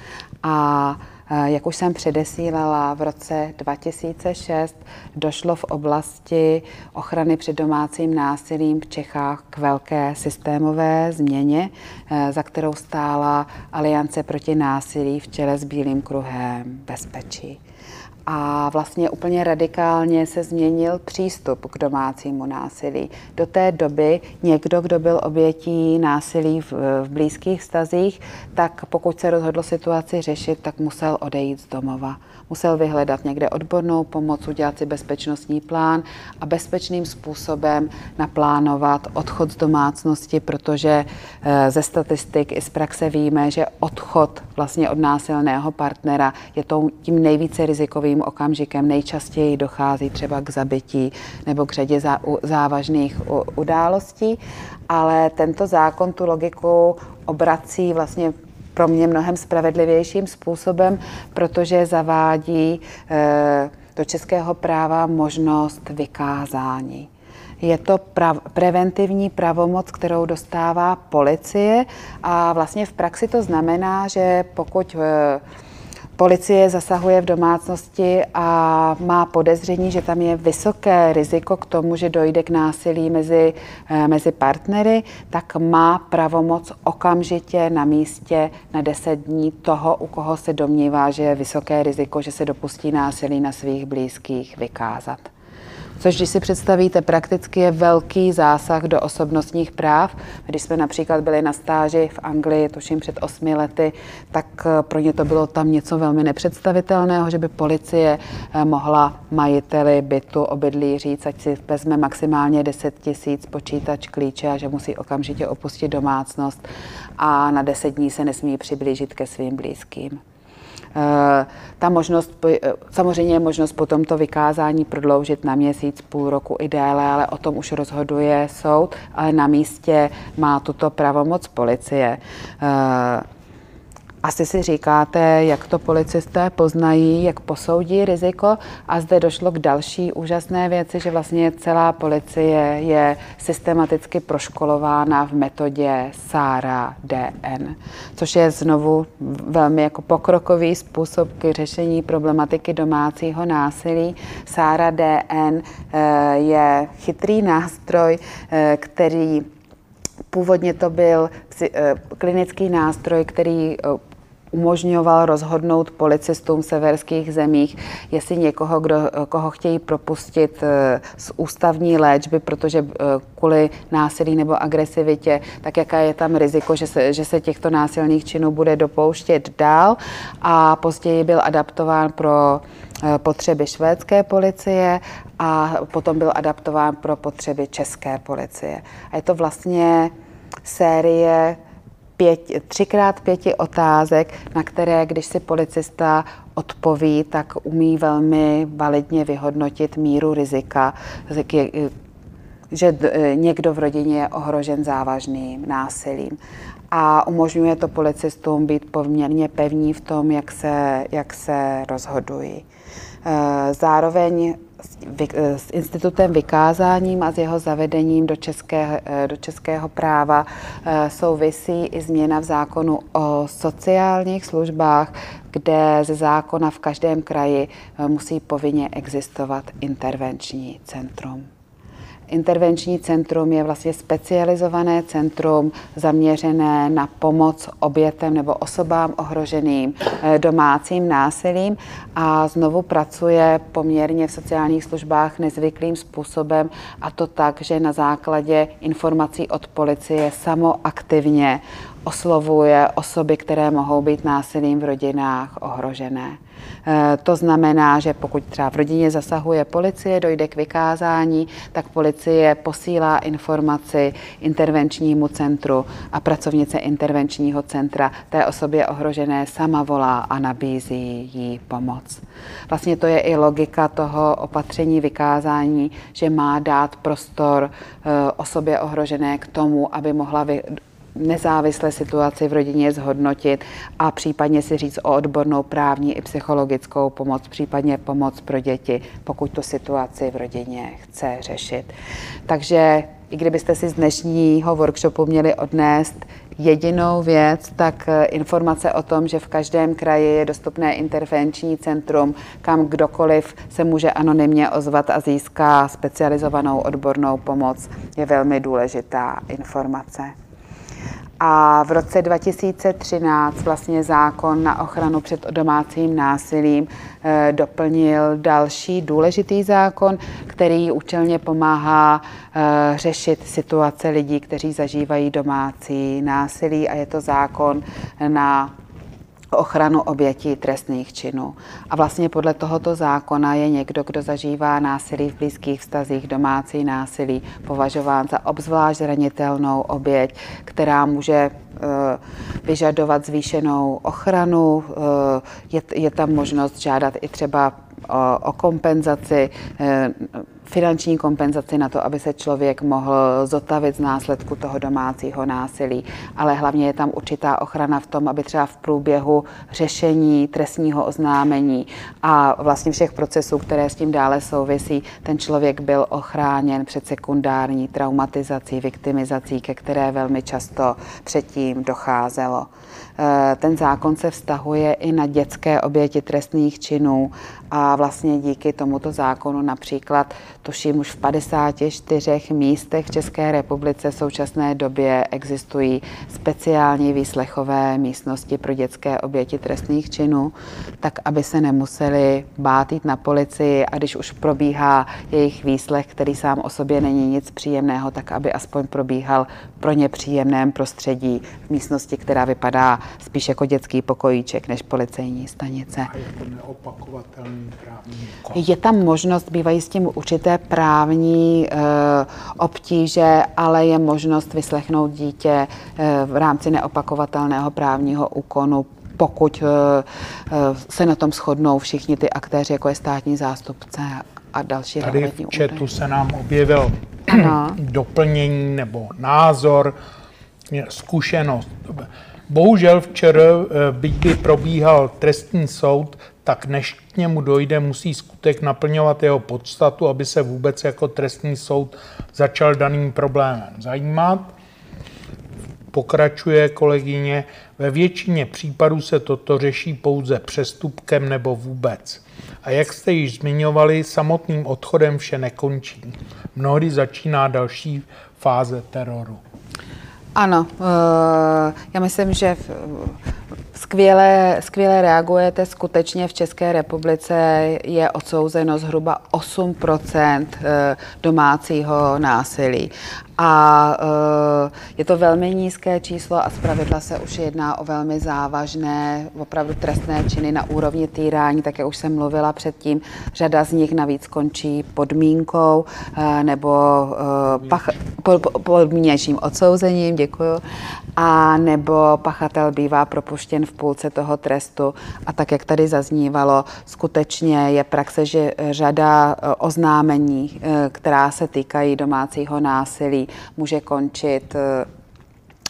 a Eh, jak už jsem předesílala, v roce 2006 došlo v oblasti ochrany před domácím násilím v Čechách k velké systémové změně, eh, za kterou stála Aliance proti násilí v čele s Bílým kruhem bezpečí a vlastně úplně radikálně se změnil přístup k domácímu násilí. Do té doby někdo, kdo byl obětí násilí v, v blízkých stazích, tak pokud se rozhodl situaci řešit, tak musel odejít z domova musel vyhledat někde odbornou pomoc, udělat si bezpečnostní plán a bezpečným způsobem naplánovat odchod z domácnosti, protože eh, ze statistik i z praxe víme, že odchod vlastně od násilného partnera je tím nejvíce rizikovým okamžikem. Nejčastěji dochází třeba k zabití nebo k řadě závažných událostí, ale tento zákon tu logiku obrací vlastně pro mě mnohem spravedlivějším způsobem, protože zavádí eh, do českého práva možnost vykázání. Je to prav, preventivní pravomoc, kterou dostává policie a vlastně v praxi to znamená, že pokud eh, Policie zasahuje v domácnosti a má podezření, že tam je vysoké riziko k tomu, že dojde k násilí mezi, eh, mezi partnery, tak má pravomoc okamžitě na místě na 10 dní toho, u koho se domnívá, že je vysoké riziko, že se dopustí násilí na svých blízkých, vykázat což když si představíte, prakticky je velký zásah do osobnostních práv. Když jsme například byli na stáži v Anglii, tuším před osmi lety, tak eh, pro ně to bylo tam něco velmi nepředstavitelného, že by policie eh, mohla majiteli bytu, obydlí říct, ať si vezme maximálně 10 tisíc počítač klíče a že musí okamžitě opustit domácnost a na 10 dní se nesmí přiblížit ke svým blízkým. Eh, ta možnost, eh, samozřejmě je možnost potom to vykázání prodloužit na měsíc, půl roku i déle, ale o tom už rozhoduje soud, ale na místě má tuto pravomoc policie. Asi si říkáte, jak to policisté poznají, jak posoudí riziko a zde došlo k další úžasné věci, že vlastně celá policie je systematicky proškolována v metodě SARA DN, což je znovu velmi jako pokrokový způsob k řešení problematiky domácího násilí. SARA DN eh, je chytrý nástroj, eh, který Původně to byl eh, klinický nástroj, který umožňoval rozhodnout policistům v severských zemích, jestli někoho, kdo, koho chtějí propustit eh, z ústavní léčby, protože eh, kvůli násilí nebo agresivitě, tak jaká je tam riziko, že se, že se těchto násilných činů bude dopouštět dál a později byl adaptován pro eh, potřeby švédské policie a potom byl adaptován pro potřeby české policie. A je to vlastně série pět, třikrát pěti otázek, na které, když si policista odpoví, tak umí velmi validně vyhodnotit míru rizika, že někdo v rodině je ohrožen závažným násilím. A umožňuje to policistům být poměrně pevní v tom, jak se, jak se rozhodují. Zároveň s institutem vykázáním a s jeho zavedením do, české, do českého práva eh, souvisí i změna v zákonu o sociálních službách, kde ze zákona v každém kraji eh, musí povinně existovat intervenční centrum. Intervenční centrum je vlastně specializované centrum zaměřené na pomoc obětem nebo osobám ohroženým eh, domácím násilím a znovu pracuje poměrně v sociálních službách nezvyklým způsobem a to tak, že na základě informací od policie samoaktivně oslovuje osoby, které mohou být násilím v rodinách ohrožené. Eh, to znamená, že pokud třeba v rodině zasahuje policie, dojde k vykázání, tak policie posílá informaci intervenčnímu centru a pracovnice intervenčního centra té osobě ohrožené sama volá a nabízí jí pomoc. Vlastně to je i logika toho opatření vykázání, že má dát prostor eh, osobě ohrožené k tomu, aby mohla nezávisle situaci v rodině zhodnotit a případně si říct o odbornou právní i psychologickou pomoc, případně pomoc pro děti, pokud tu situaci v rodině chce řešit. Takže i kdybyste si z dnešního workshopu měli odnést jedinou věc, tak eh, informace o tom, že v každém kraji je dostupné intervenční centrum, kam kdokoliv se může anonymně ozvat a získá specializovanou odbornou pomoc, je velmi důležitá informace. A v roce 2013 vlastně zákon na ochranu před domácím násilím eh, doplnil další důležitý zákon, který účelně pomáhá eh, řešit situace lidí, kteří zažívají domácí násilí. A je to zákon na ochranu obětí trestných činů. A vlastně podle tohoto zákona je někdo, kdo zažívá násilí v blízkých vztazích, domácí násilí, považován za obzvlášť zranitelnou oběť, která může eh, vyžadovat zvýšenou ochranu. Eh, je, tam možnost žádat i třeba o, o kompenzaci. Finanční kompenzaci na to, aby se člověk mohl zotavit z následku toho domácího násilí. Ale hlavně je tam určitá ochrana v tom, aby třeba v průběhu řešení trestního oznámení a vlastně všech procesů, které s tím dále souvisí, ten člověk byl ochráněn před sekundární traumatizací, viktimizací, ke které velmi často předtím docházelo. Eh, ten zákon se vztahuje i na dětské oběti trestných činů a vlastně díky tomuto zákonu například, tuším už v 54 místech v České republice v současné době existují speciální výslechové místnosti pro dětské oběti trestných činů, tak aby se nemuseli bát jít na policii a když už probíhá jejich výslech, který sám o sobě není nic příjemného, tak aby aspoň probíhal pro ně příjemném prostředí v místnosti, která vypadá spíš jako dětský pokojíček než policejní stanice. A je to právní úkol. Je tam možnost, bývají s tím určité právní e, obtíže, ale je možnost vyslechnout dítě e, v rámci neopakovatelného právního úkonu, pokud e, se na tom shodnou všichni ty aktéři, jako je státní zástupce a další Tady v chatu se nám objevil ano. doplnění nebo názor, zkušenost. Bohužel včera, eh, byť by probíhal trestní soud, tak než k němu dojde, musí skutek naplňovat jeho podstatu, aby se vůbec jako trestní soud začal daným problémem zajímat. Pokračuje kolegyně, ve většině případů se toto řeší pouze přestupkem nebo vůbec. A jak jste již zmiňovali, samotným odchodem vše nekončí. Mnohdy začíná další fáze teroru. Ano, eh, já myslím, že skvěle, skvěle reagujete. Skutečně v České republice je odsouzeno zhruba 8 eh, domácího násilí. A uh, je to velmi nízké číslo a zpravidla se už jedná o velmi závažné, opravdu trestné činy na úrovni týrání, tak jak už jsem mluvila předtím. Řada z nich navíc končí podmínkou uh, nebo uh, pach, po, po, podmínějším odsouzením, děkuju, a nebo pachatel bývá propuštěn v půlce toho trestu. A tak, jak tady zaznívalo, skutečně je praxe, že řada oznámení, která se týkají domácího násilí, může končit eh,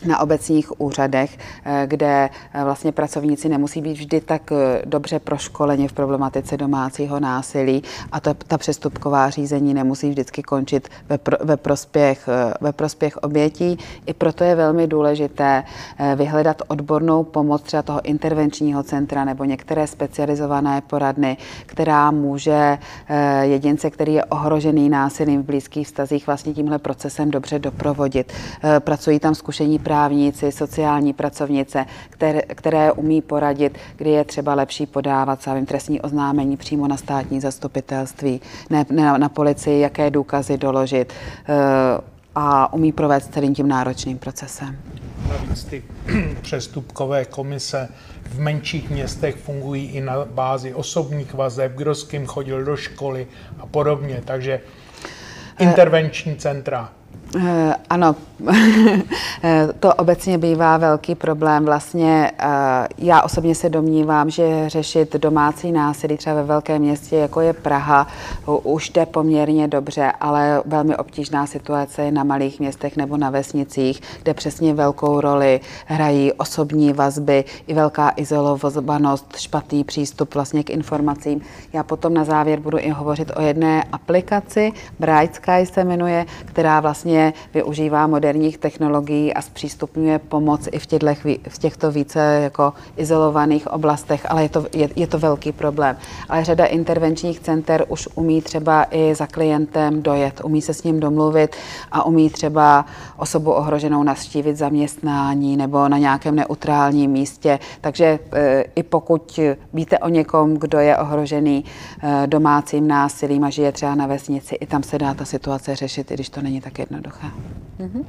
na obecních úřadech, eh, kde eh, vlastně pracovníci nemusí být vždy tak dobře proškoleni v problematice domácího násilí a to, ta přestupková řízení nemusí vždycky končit ve, pro, ve, prospěch, ve prospěch obětí. I proto je velmi důležité vyhledat odbornou pomoc třeba toho intervenčního centra nebo některé specializované poradny, která může jedince, který je ohrožený násilím v blízkých vztazích, vlastně tímhle procesem dobře doprovodit. Pracují tam zkušení právníci, sociální pracovnice, které, které umí poradit, kdy je třeba lepší podávat sám trestní oznámení přímo na státní zastupitelství, ne, ne na, na policii, jaké důkazy doložit eh, a umí provést celým tím náročným procesem. Navíc ty přestupkové komise v menších městech fungují i na bázi osobních vazeb, kdo s kým chodil do školy a podobně. Takže intervenční centra Eh, ano, eh, to obecně bývá velký problém. Vlastně eh, já osobně se domnívám, že řešit domácí násilí třeba ve velkém městě, jako je Praha, už jde poměrně dobře, ale velmi obtížná situace je na malých městech nebo na vesnicích, kde přesně velkou roli hrají osobní vazby i velká izolovanost, špatný přístup vlastně k informacím. Já potom na závěr budu i hovořit o jedné aplikaci, Bright Sky se jmenuje, která vlastně vlastně využívá moderních technologií a zpřístupňuje pomoc i v, těchto, v těchto více jako izolovaných oblastech, ale je to, je, je to velký problém. Ale řada intervenčních center už umí třeba i za klientem dojet, umí se s ním domluvit a umí třeba osobu ohroženou navštívit zaměstnání nebo na nějakém neutrálním místě. Takže e, i pokud víte o někom, kdo je ohrožený e, domácím násilím a žije třeba na vesnici, i tam se dá ta situace řešit, i když to není tak jednoduché jednoduché. Mm-hmm.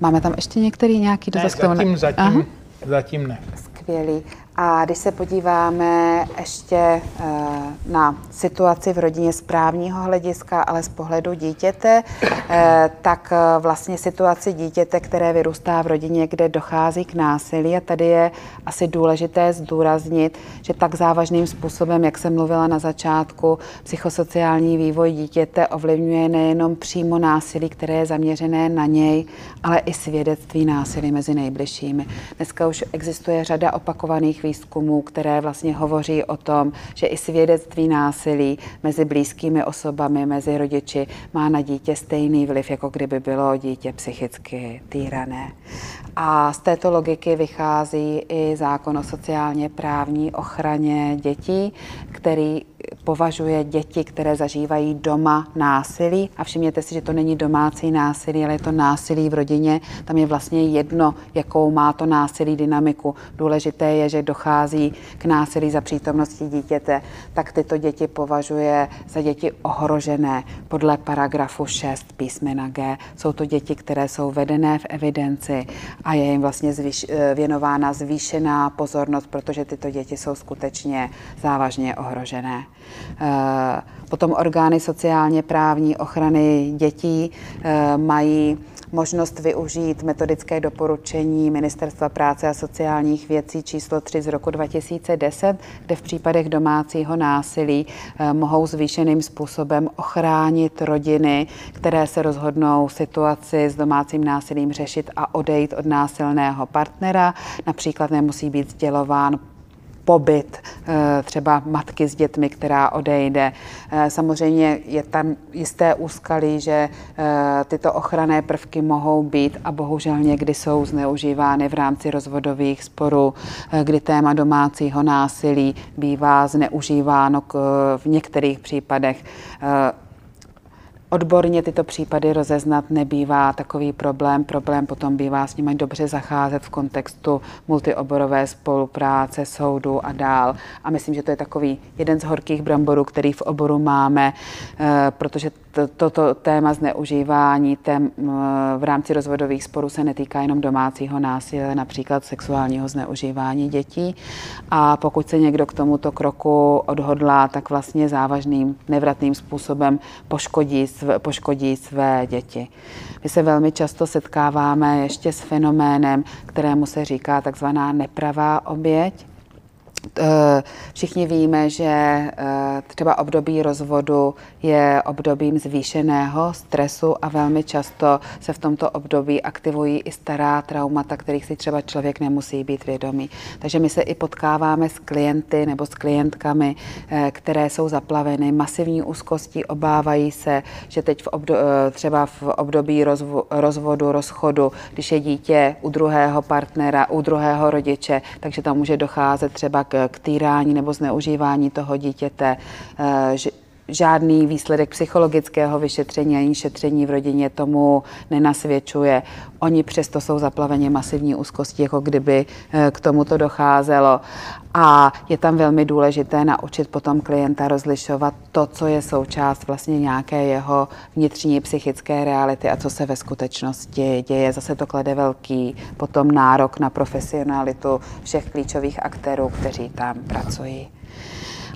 Máme tam ještě některý nějaký dotaz? Ne, zatím, zatím, zatím ne. Skvělý. A když se podíváme ještě eh, na situaci v rodině z právního hlediska, ale z pohledu dítěte, eh, tak eh, vlastně situaci dítěte, které vyrůstá v rodině, kde dochází k násilí. A tady je asi důležité zdůraznit, že tak závažným způsobem, jak jsem mluvila na začátku, psychosociální vývoj dítěte ovlivňuje nejenom přímo násilí, které je zaměřené na něj, ale i svědectví násilí mezi nejbližšími. Dneska už existuje řada opakovaných výzkumů, které vlastně hovoří o tom, že i svědectví násilí mezi blízkými osobami, mezi rodiči má na dítě stejný vliv, jako kdyby bylo dítě psychicky týrané. A z této logiky vychází i zákon o sociálně právní ochraně dětí, který považuje děti, které zažívají doma násilí. A všimněte si, že to není domácí násilí, ale je to násilí v rodině. Tam je vlastně jedno, jakou má to násilí dynamiku. Důležité je, že dochází k násilí za přítomnosti dítěte, tak tyto děti považuje za děti ohrožené podle paragrafu 6 písmena G. Jsou to děti, které jsou vedené v evidenci a je jim vlastně zvýš, eh, věnována zvýšená pozornost, protože tyto děti jsou skutečně závažně ohrožené. Eh, potom orgány sociálně právní ochrany dětí eh, mají možnost využít metodické doporučení Ministerstva práce a sociálních věcí číslo 3 z roku 2010, kde v případech domácího násilí eh, mohou zvýšeným způsobem ochránit rodiny, které se rozhodnou situaci s domácím násilím řešit a odejít od násilného partnera. Například nemusí být sdělován pobyt eh, třeba matky s dětmi, která odejde. Eh, samozřejmě je tam jisté úskalí, že eh, tyto ochranné prvky mohou být a bohužel někdy jsou zneužívány v rámci rozvodových sporů, kdy téma domácího násilí bývá zneužíváno v některých případech Odborně tyto případy rozeznat nebývá takový problém. Problém potom bývá s nimi dobře zacházet v kontextu multioborové spolupráce, soudu a dál. A myslím, že to je takový jeden z horkých bramborů, který v oboru máme, eh, protože toto téma zneužívání tém, v rámci rozvodových sporů se netýká jenom domácího násilí, například sexuálního zneužívání dětí. A pokud se někdo k tomuto kroku odhodlá, tak vlastně závažným, nevratným způsobem poškodí poškodí své děti. My se velmi často setkáváme ještě s fenoménem, kterému se říká takzvaná nepravá oběť. Eh, všichni víme, že eh, třeba období rozvodu je obdobím zvýšeného stresu a velmi často se v tomto období aktivují i stará traumata, kterých si třeba člověk nemusí být vědomý. Takže my se i potkáváme s klienty nebo s klientkami, eh, které jsou zaplaveny masivní úzkostí, obávají se, že teď v obdo- třeba v období rozvo- rozvodu, rozchodu, když je dítě u druhého partnera, u druhého rodiče, takže tam může docházet třeba k týrání nebo zneužívání toho dítěte, eh, žádný výsledek psychologického vyšetření ani šetření v rodině tomu nenasvědčuje. Oni přesto jsou zaplaveni masivní úzkostí, jako kdyby eh, k tomuto docházelo. A je tam velmi důležité naučit potom klienta rozlišovat to, co je součást vlastně nějaké jeho vnitřní psychické reality a co se ve skutečnosti děje. Zase to klade velký potom nárok na profesionalitu všech klíčových aktérů, kteří tam pracují.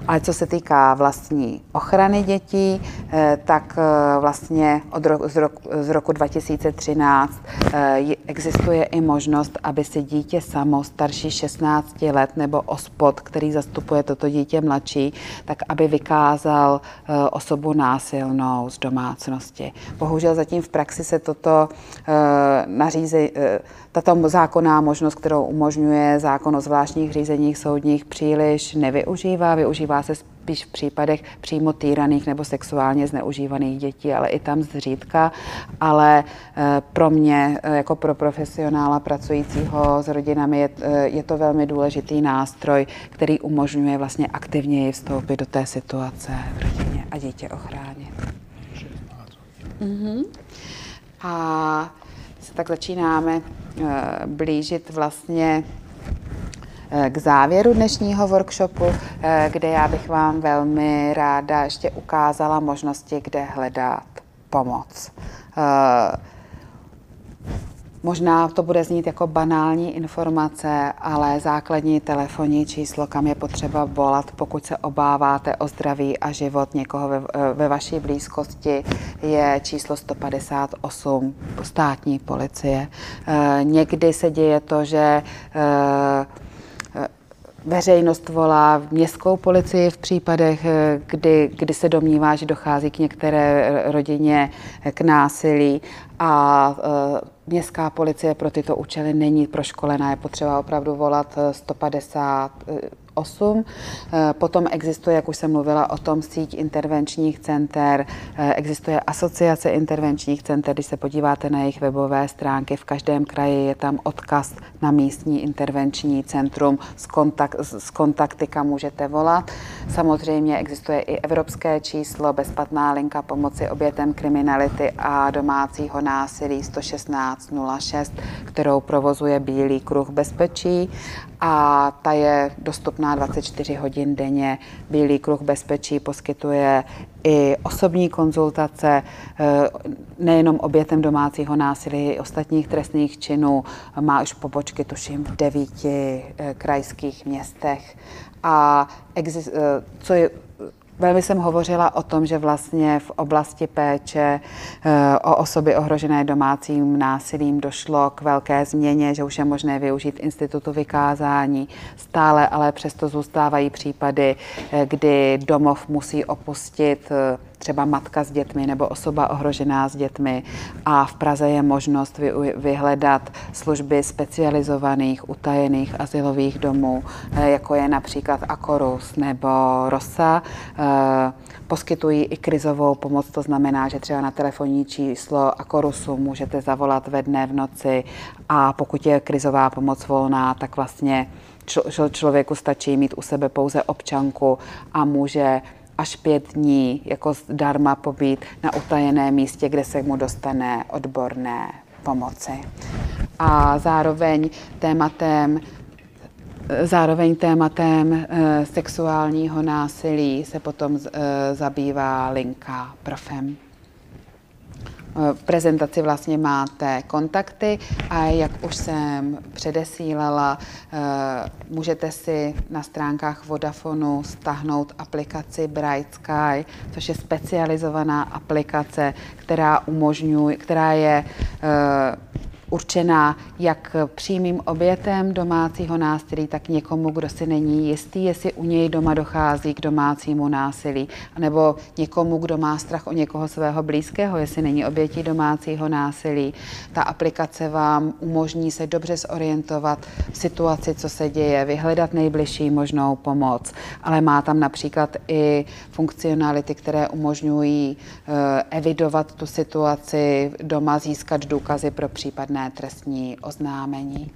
Ale co se týká vlastní ochrany dětí, eh, tak eh, vlastně od roku, z, roku, z roku 2013 eh, existuje i možnost, aby si dítě samo starší 16 let nebo ospod, který zastupuje toto dítě mladší, tak aby vykázal osobu násilnou z domácnosti. Bohužel zatím v praxi se toto nařízení tato zákonná možnost, kterou umožňuje zákon o zvláštních řízeních soudních, příliš nevyužívá. Využívá se spíš v případech přímo týraných nebo sexuálně zneužívaných dětí, ale i tam zřídka. Ale eh, pro mě, eh, jako pro profesionála pracujícího s rodinami, je, eh, je to velmi důležitý nástroj, který umožňuje vlastně aktivněji vstoupit do té situace v rodině a dítě ochránit. Mm-hmm. A tak začínáme Eh, blížit vlastně eh, k závěru dnešního workshopu, eh, kde já bych vám velmi ráda ještě ukázala možnosti, kde hledat pomoc. Možná to bude znít jako banální informace, ale základní telefonní číslo, kam je potřeba volat, pokud se obáváte o zdraví a život někoho ve, ve vaší blízkosti, je číslo 158 státní policie. Eh, někdy se děje to, že eh, Veřejnost volá městskou policii v případech, eh, kdy, kdy se domnívá, že dochází k některé rodině k násilí a městská policie pro tyto účely není proškolená. Je potřeba opravdu volat 150 8. Eh, potom existuje, jak už jsem mluvila o tom, síť intervenčních center, existuje asociace intervenčních center, když se podíváte na jejich webové stránky, v každém kraji je tam odkaz na místní intervenční centrum, z, kontakt, z kontakty, kam můžete volat. Samozřejmě existuje i evropské číslo, bezplatná linka pomoci obětem kriminality a domácího násilí 116 06, kterou provozuje Bílý kruh bezpečí a ta je dostupná 24 hodin denně. Bílý kruh bezpečí poskytuje i osobní konzultace eh, nejenom obětem domácího násilí, i ostatních trestných činů. Má už pobočky, tuším, v devíti eh, krajských městech. A eh, co je Velmi jsem hovořila o tom, že vlastně v oblasti péče eh, o osoby ohrožené domácím násilím došlo k velké změně, že už je možné využít institutu vykázání. Stále ale přesto zůstávají případy, eh, kdy domov musí opustit eh, třeba matka s dětmi nebo osoba ohrožená s dětmi a v Praze je možnost vyhledat služby specializovaných utajených asilových domů, eh, jako je například Akorus nebo Rosa. Eh, poskytují i krizovou pomoc, to znamená, že třeba na telefonní číslo Akorusu můžete zavolat ve dne v noci a pokud je krizová pomoc volná, tak vlastně člověku stačí mít u sebe pouze občanku a může až pět dní jako zdarma pobít na utajeném místě, kde se mu dostane odborné pomoci. A zároveň tématem Zároveň tématem e, sexuálního násilí se potom e, zabývá linka Profem. V prezentaci vlastně máte kontakty a jak už jsem předesílala, eh, můžete si na stránkách Vodafonu stáhnout aplikaci Bright Sky, což je specializovaná aplikace, která umožňuje, která je eh, určená jak přímým obětem domácího násilí, tak někomu, kdo si není jistý, jestli u něj doma dochází k domácímu násilí, nebo někomu, kdo má strach o někoho svého blízkého, jestli není obětí domácího násilí. Ta aplikace vám umožní se dobře zorientovat v situaci, co se děje, vyhledat nejbližší možnou pomoc, ale má tam například i funkcionality, které umožňují eh, evidovat tu situaci doma, získat důkazy pro případné trestní oznámení.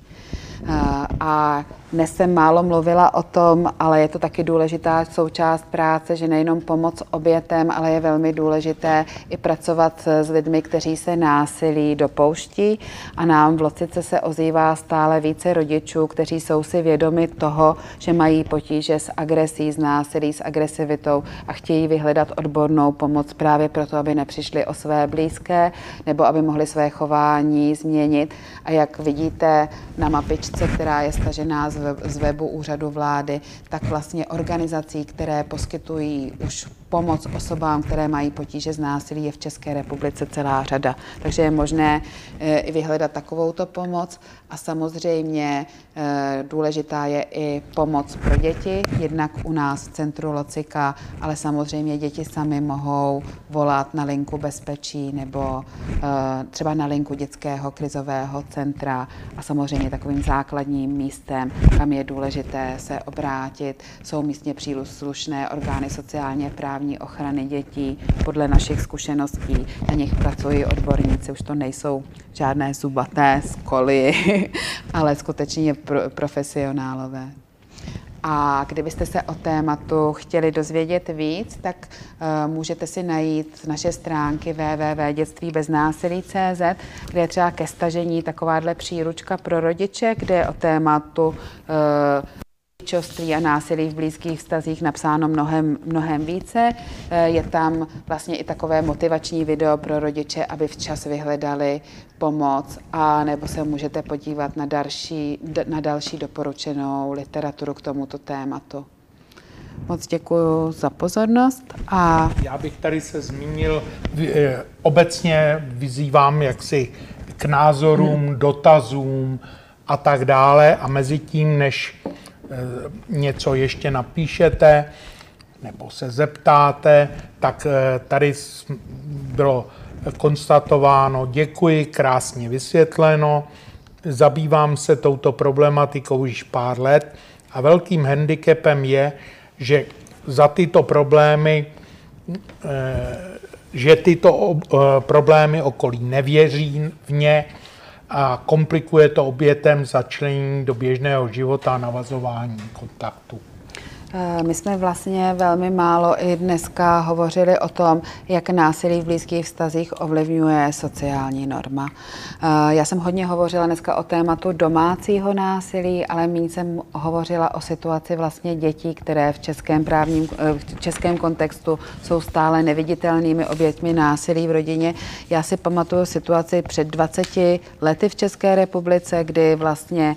A dnes jsem málo mluvila o tom, ale je to taky důležitá součást práce, že nejenom pomoc obětem, ale je velmi důležité i pracovat s lidmi, kteří se násilí dopouští. A nám v Locice se ozývá stále více rodičů, kteří jsou si vědomi toho, že mají potíže s agresí, s násilí, s agresivitou a chtějí vyhledat odbornou pomoc právě proto, aby nepřišli o své blízké nebo aby mohli své chování změnit. A jak vidíte na mapičce, která je stažená z webu úřadu vlády, tak vlastně organizací, které poskytují už pomoc osobám, které mají potíže z násilí, je v České republice celá řada. Takže je možné eh, i vyhledat takovouto pomoc. A samozřejmě eh, důležitá je i pomoc pro děti, jednak u nás v centru Locika, ale samozřejmě děti sami mohou volat na linku bezpečí nebo eh, třeba na linku dětského krizového centra. A samozřejmě takovým základním místem, kam je důležité se obrátit, jsou místně příslušné orgány sociálně právní ochrany dětí. Podle našich zkušeností na nich pracují odborníci, už to nejsou žádné zubaté skoly, ale skutečně pro, profesionálové. A kdybyste se o tématu chtěli dozvědět víc, tak uh, můžete si najít naše stránky www.dětstvíbeznásilí.cz, kde je třeba ke stažení takováhle příručka pro rodiče, kde je o tématu uh, rodičovství a násilí v blízkých vztazích napsáno mnohem, mnohem více. Eh, je tam vlastně i takové motivační video pro rodiče, aby včas vyhledali pomoc a nebo se můžete podívat na další, na další doporučenou literaturu k tomuto tématu. Moc děkuji za pozornost. A... Já bych tady se zmínil, eh, obecně vyzývám jaksi k názorům, hmm. dotazům a tak dále a mezi tím, než něco ještě napíšete nebo se zeptáte, tak eh, tady bylo konstatováno, děkuji, krásně vysvětleno, zabývám se touto problematikou už pár let a velkým handicapem je, že za tyto problémy, eh, že tyto eh, problémy okolí nevěří v ně a komplikuje to obětem začlenění do běžného života a navazování kontaktu. Eh, my jsme vlastně velmi málo i dneska hovořili o tom, jak násilí v blízkých vztazích ovlivňuje sociální norma. Eh, já jsem hodně hovořila dneska o tématu domácího násilí, ale méně jsem hovořila o situaci vlastně dětí, které v českém právním, eh, v českém kontextu jsou stále neviditelnými oběťmi násilí v rodině. Já si pamatuju situaci před 20 lety v České republice, kdy vlastně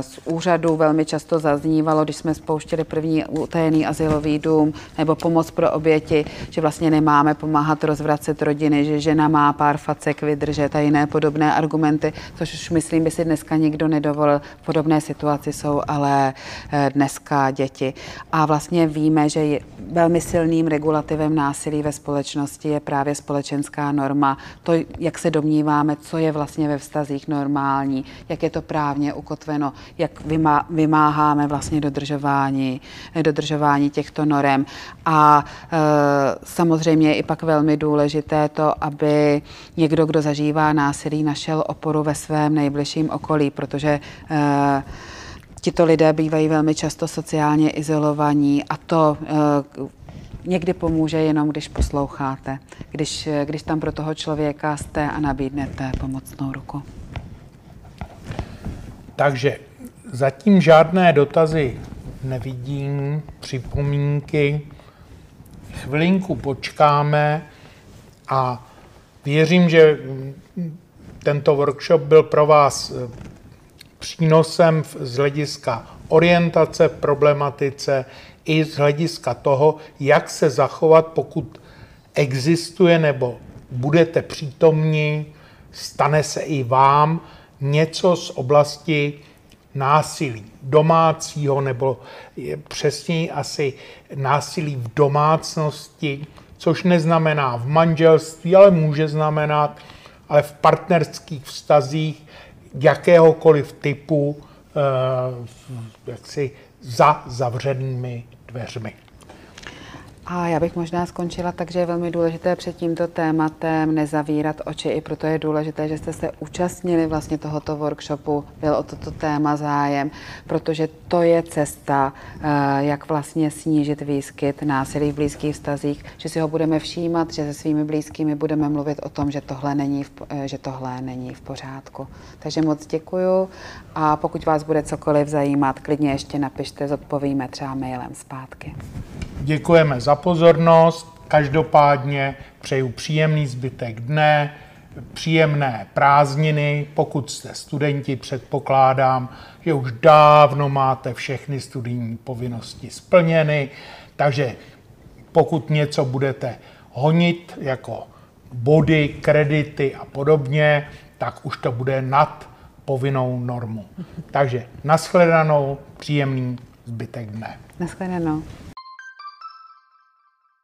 z úřadu velmi často zaznívalo, když jsme spouštěli první utajený asilový dům nebo pomoc pro oběti, že vlastně nemáme pomáhat rozvracet rodiny, že žena má pár facek vydržet a jiné podobné argumenty, což už myslím by si dneska nikdo nedovolil. V podobné situaci jsou ale eh, dneska děti. A vlastně víme, že velmi silným regulativem násilí ve společnosti je právě společenská norma. To, jak se domníváme, co je vlastně ve vztazích normální, jak je to právně ukotveno, jak vymáháme vlastně dodržování dodržování těchto norem. A e, samozřejmě je i pak velmi důležité to, aby někdo, kdo zažívá násilí, našel oporu ve svém nejbližším okolí, protože e, tito lidé bývají velmi často sociálně izolovaní a to e, někdy pomůže jenom, když posloucháte, když, když tam pro toho člověka jste a nabídnete pomocnou ruku. Takže zatím žádné dotazy nevidím připomínky. Chvilinku počkáme a věřím, že tento workshop byl pro vás eh, přínosem z hlediska orientace v problematice i z hlediska toho, jak se zachovat, pokud existuje nebo budete přítomní, stane se i vám něco z oblasti násilí domácího, nebo přesněji asi násilí v domácnosti, což neznamená v manželství, ale může znamenat ale v partnerských vztazích jakéhokoliv typu, eh, jaksi za zavřenými dveřmi. A já bych možná skončila tak, že je velmi důležité před tímto tématem nezavírat oči. I proto je důležité, že jste se účastnili vlastně tohoto workshopu, byl o toto téma zájem, protože to je cesta, eh, jak vlastně snížit výskyt násilí v blízkých vztazích, že si ho budeme všímat, že se svými blízkými budeme mluvit o tom, že tohle není v, eh, že tohle není v pořádku. Takže moc děkuju a pokud vás bude cokoliv zajímat, klidně ještě napište, zodpovíme třeba mailem zpátky. Děkujeme za pozornost. Každopádně přeju příjemný zbytek dne, příjemné prázdniny. Pokud jste studenti, předpokládám, že už dávno máte všechny studijní povinnosti splněny, takže pokud něco budete honit jako body, kredity a podobně, tak už to bude nad povinnou normu. Takže nashledanou, příjemný zbytek dne. Nashledanou.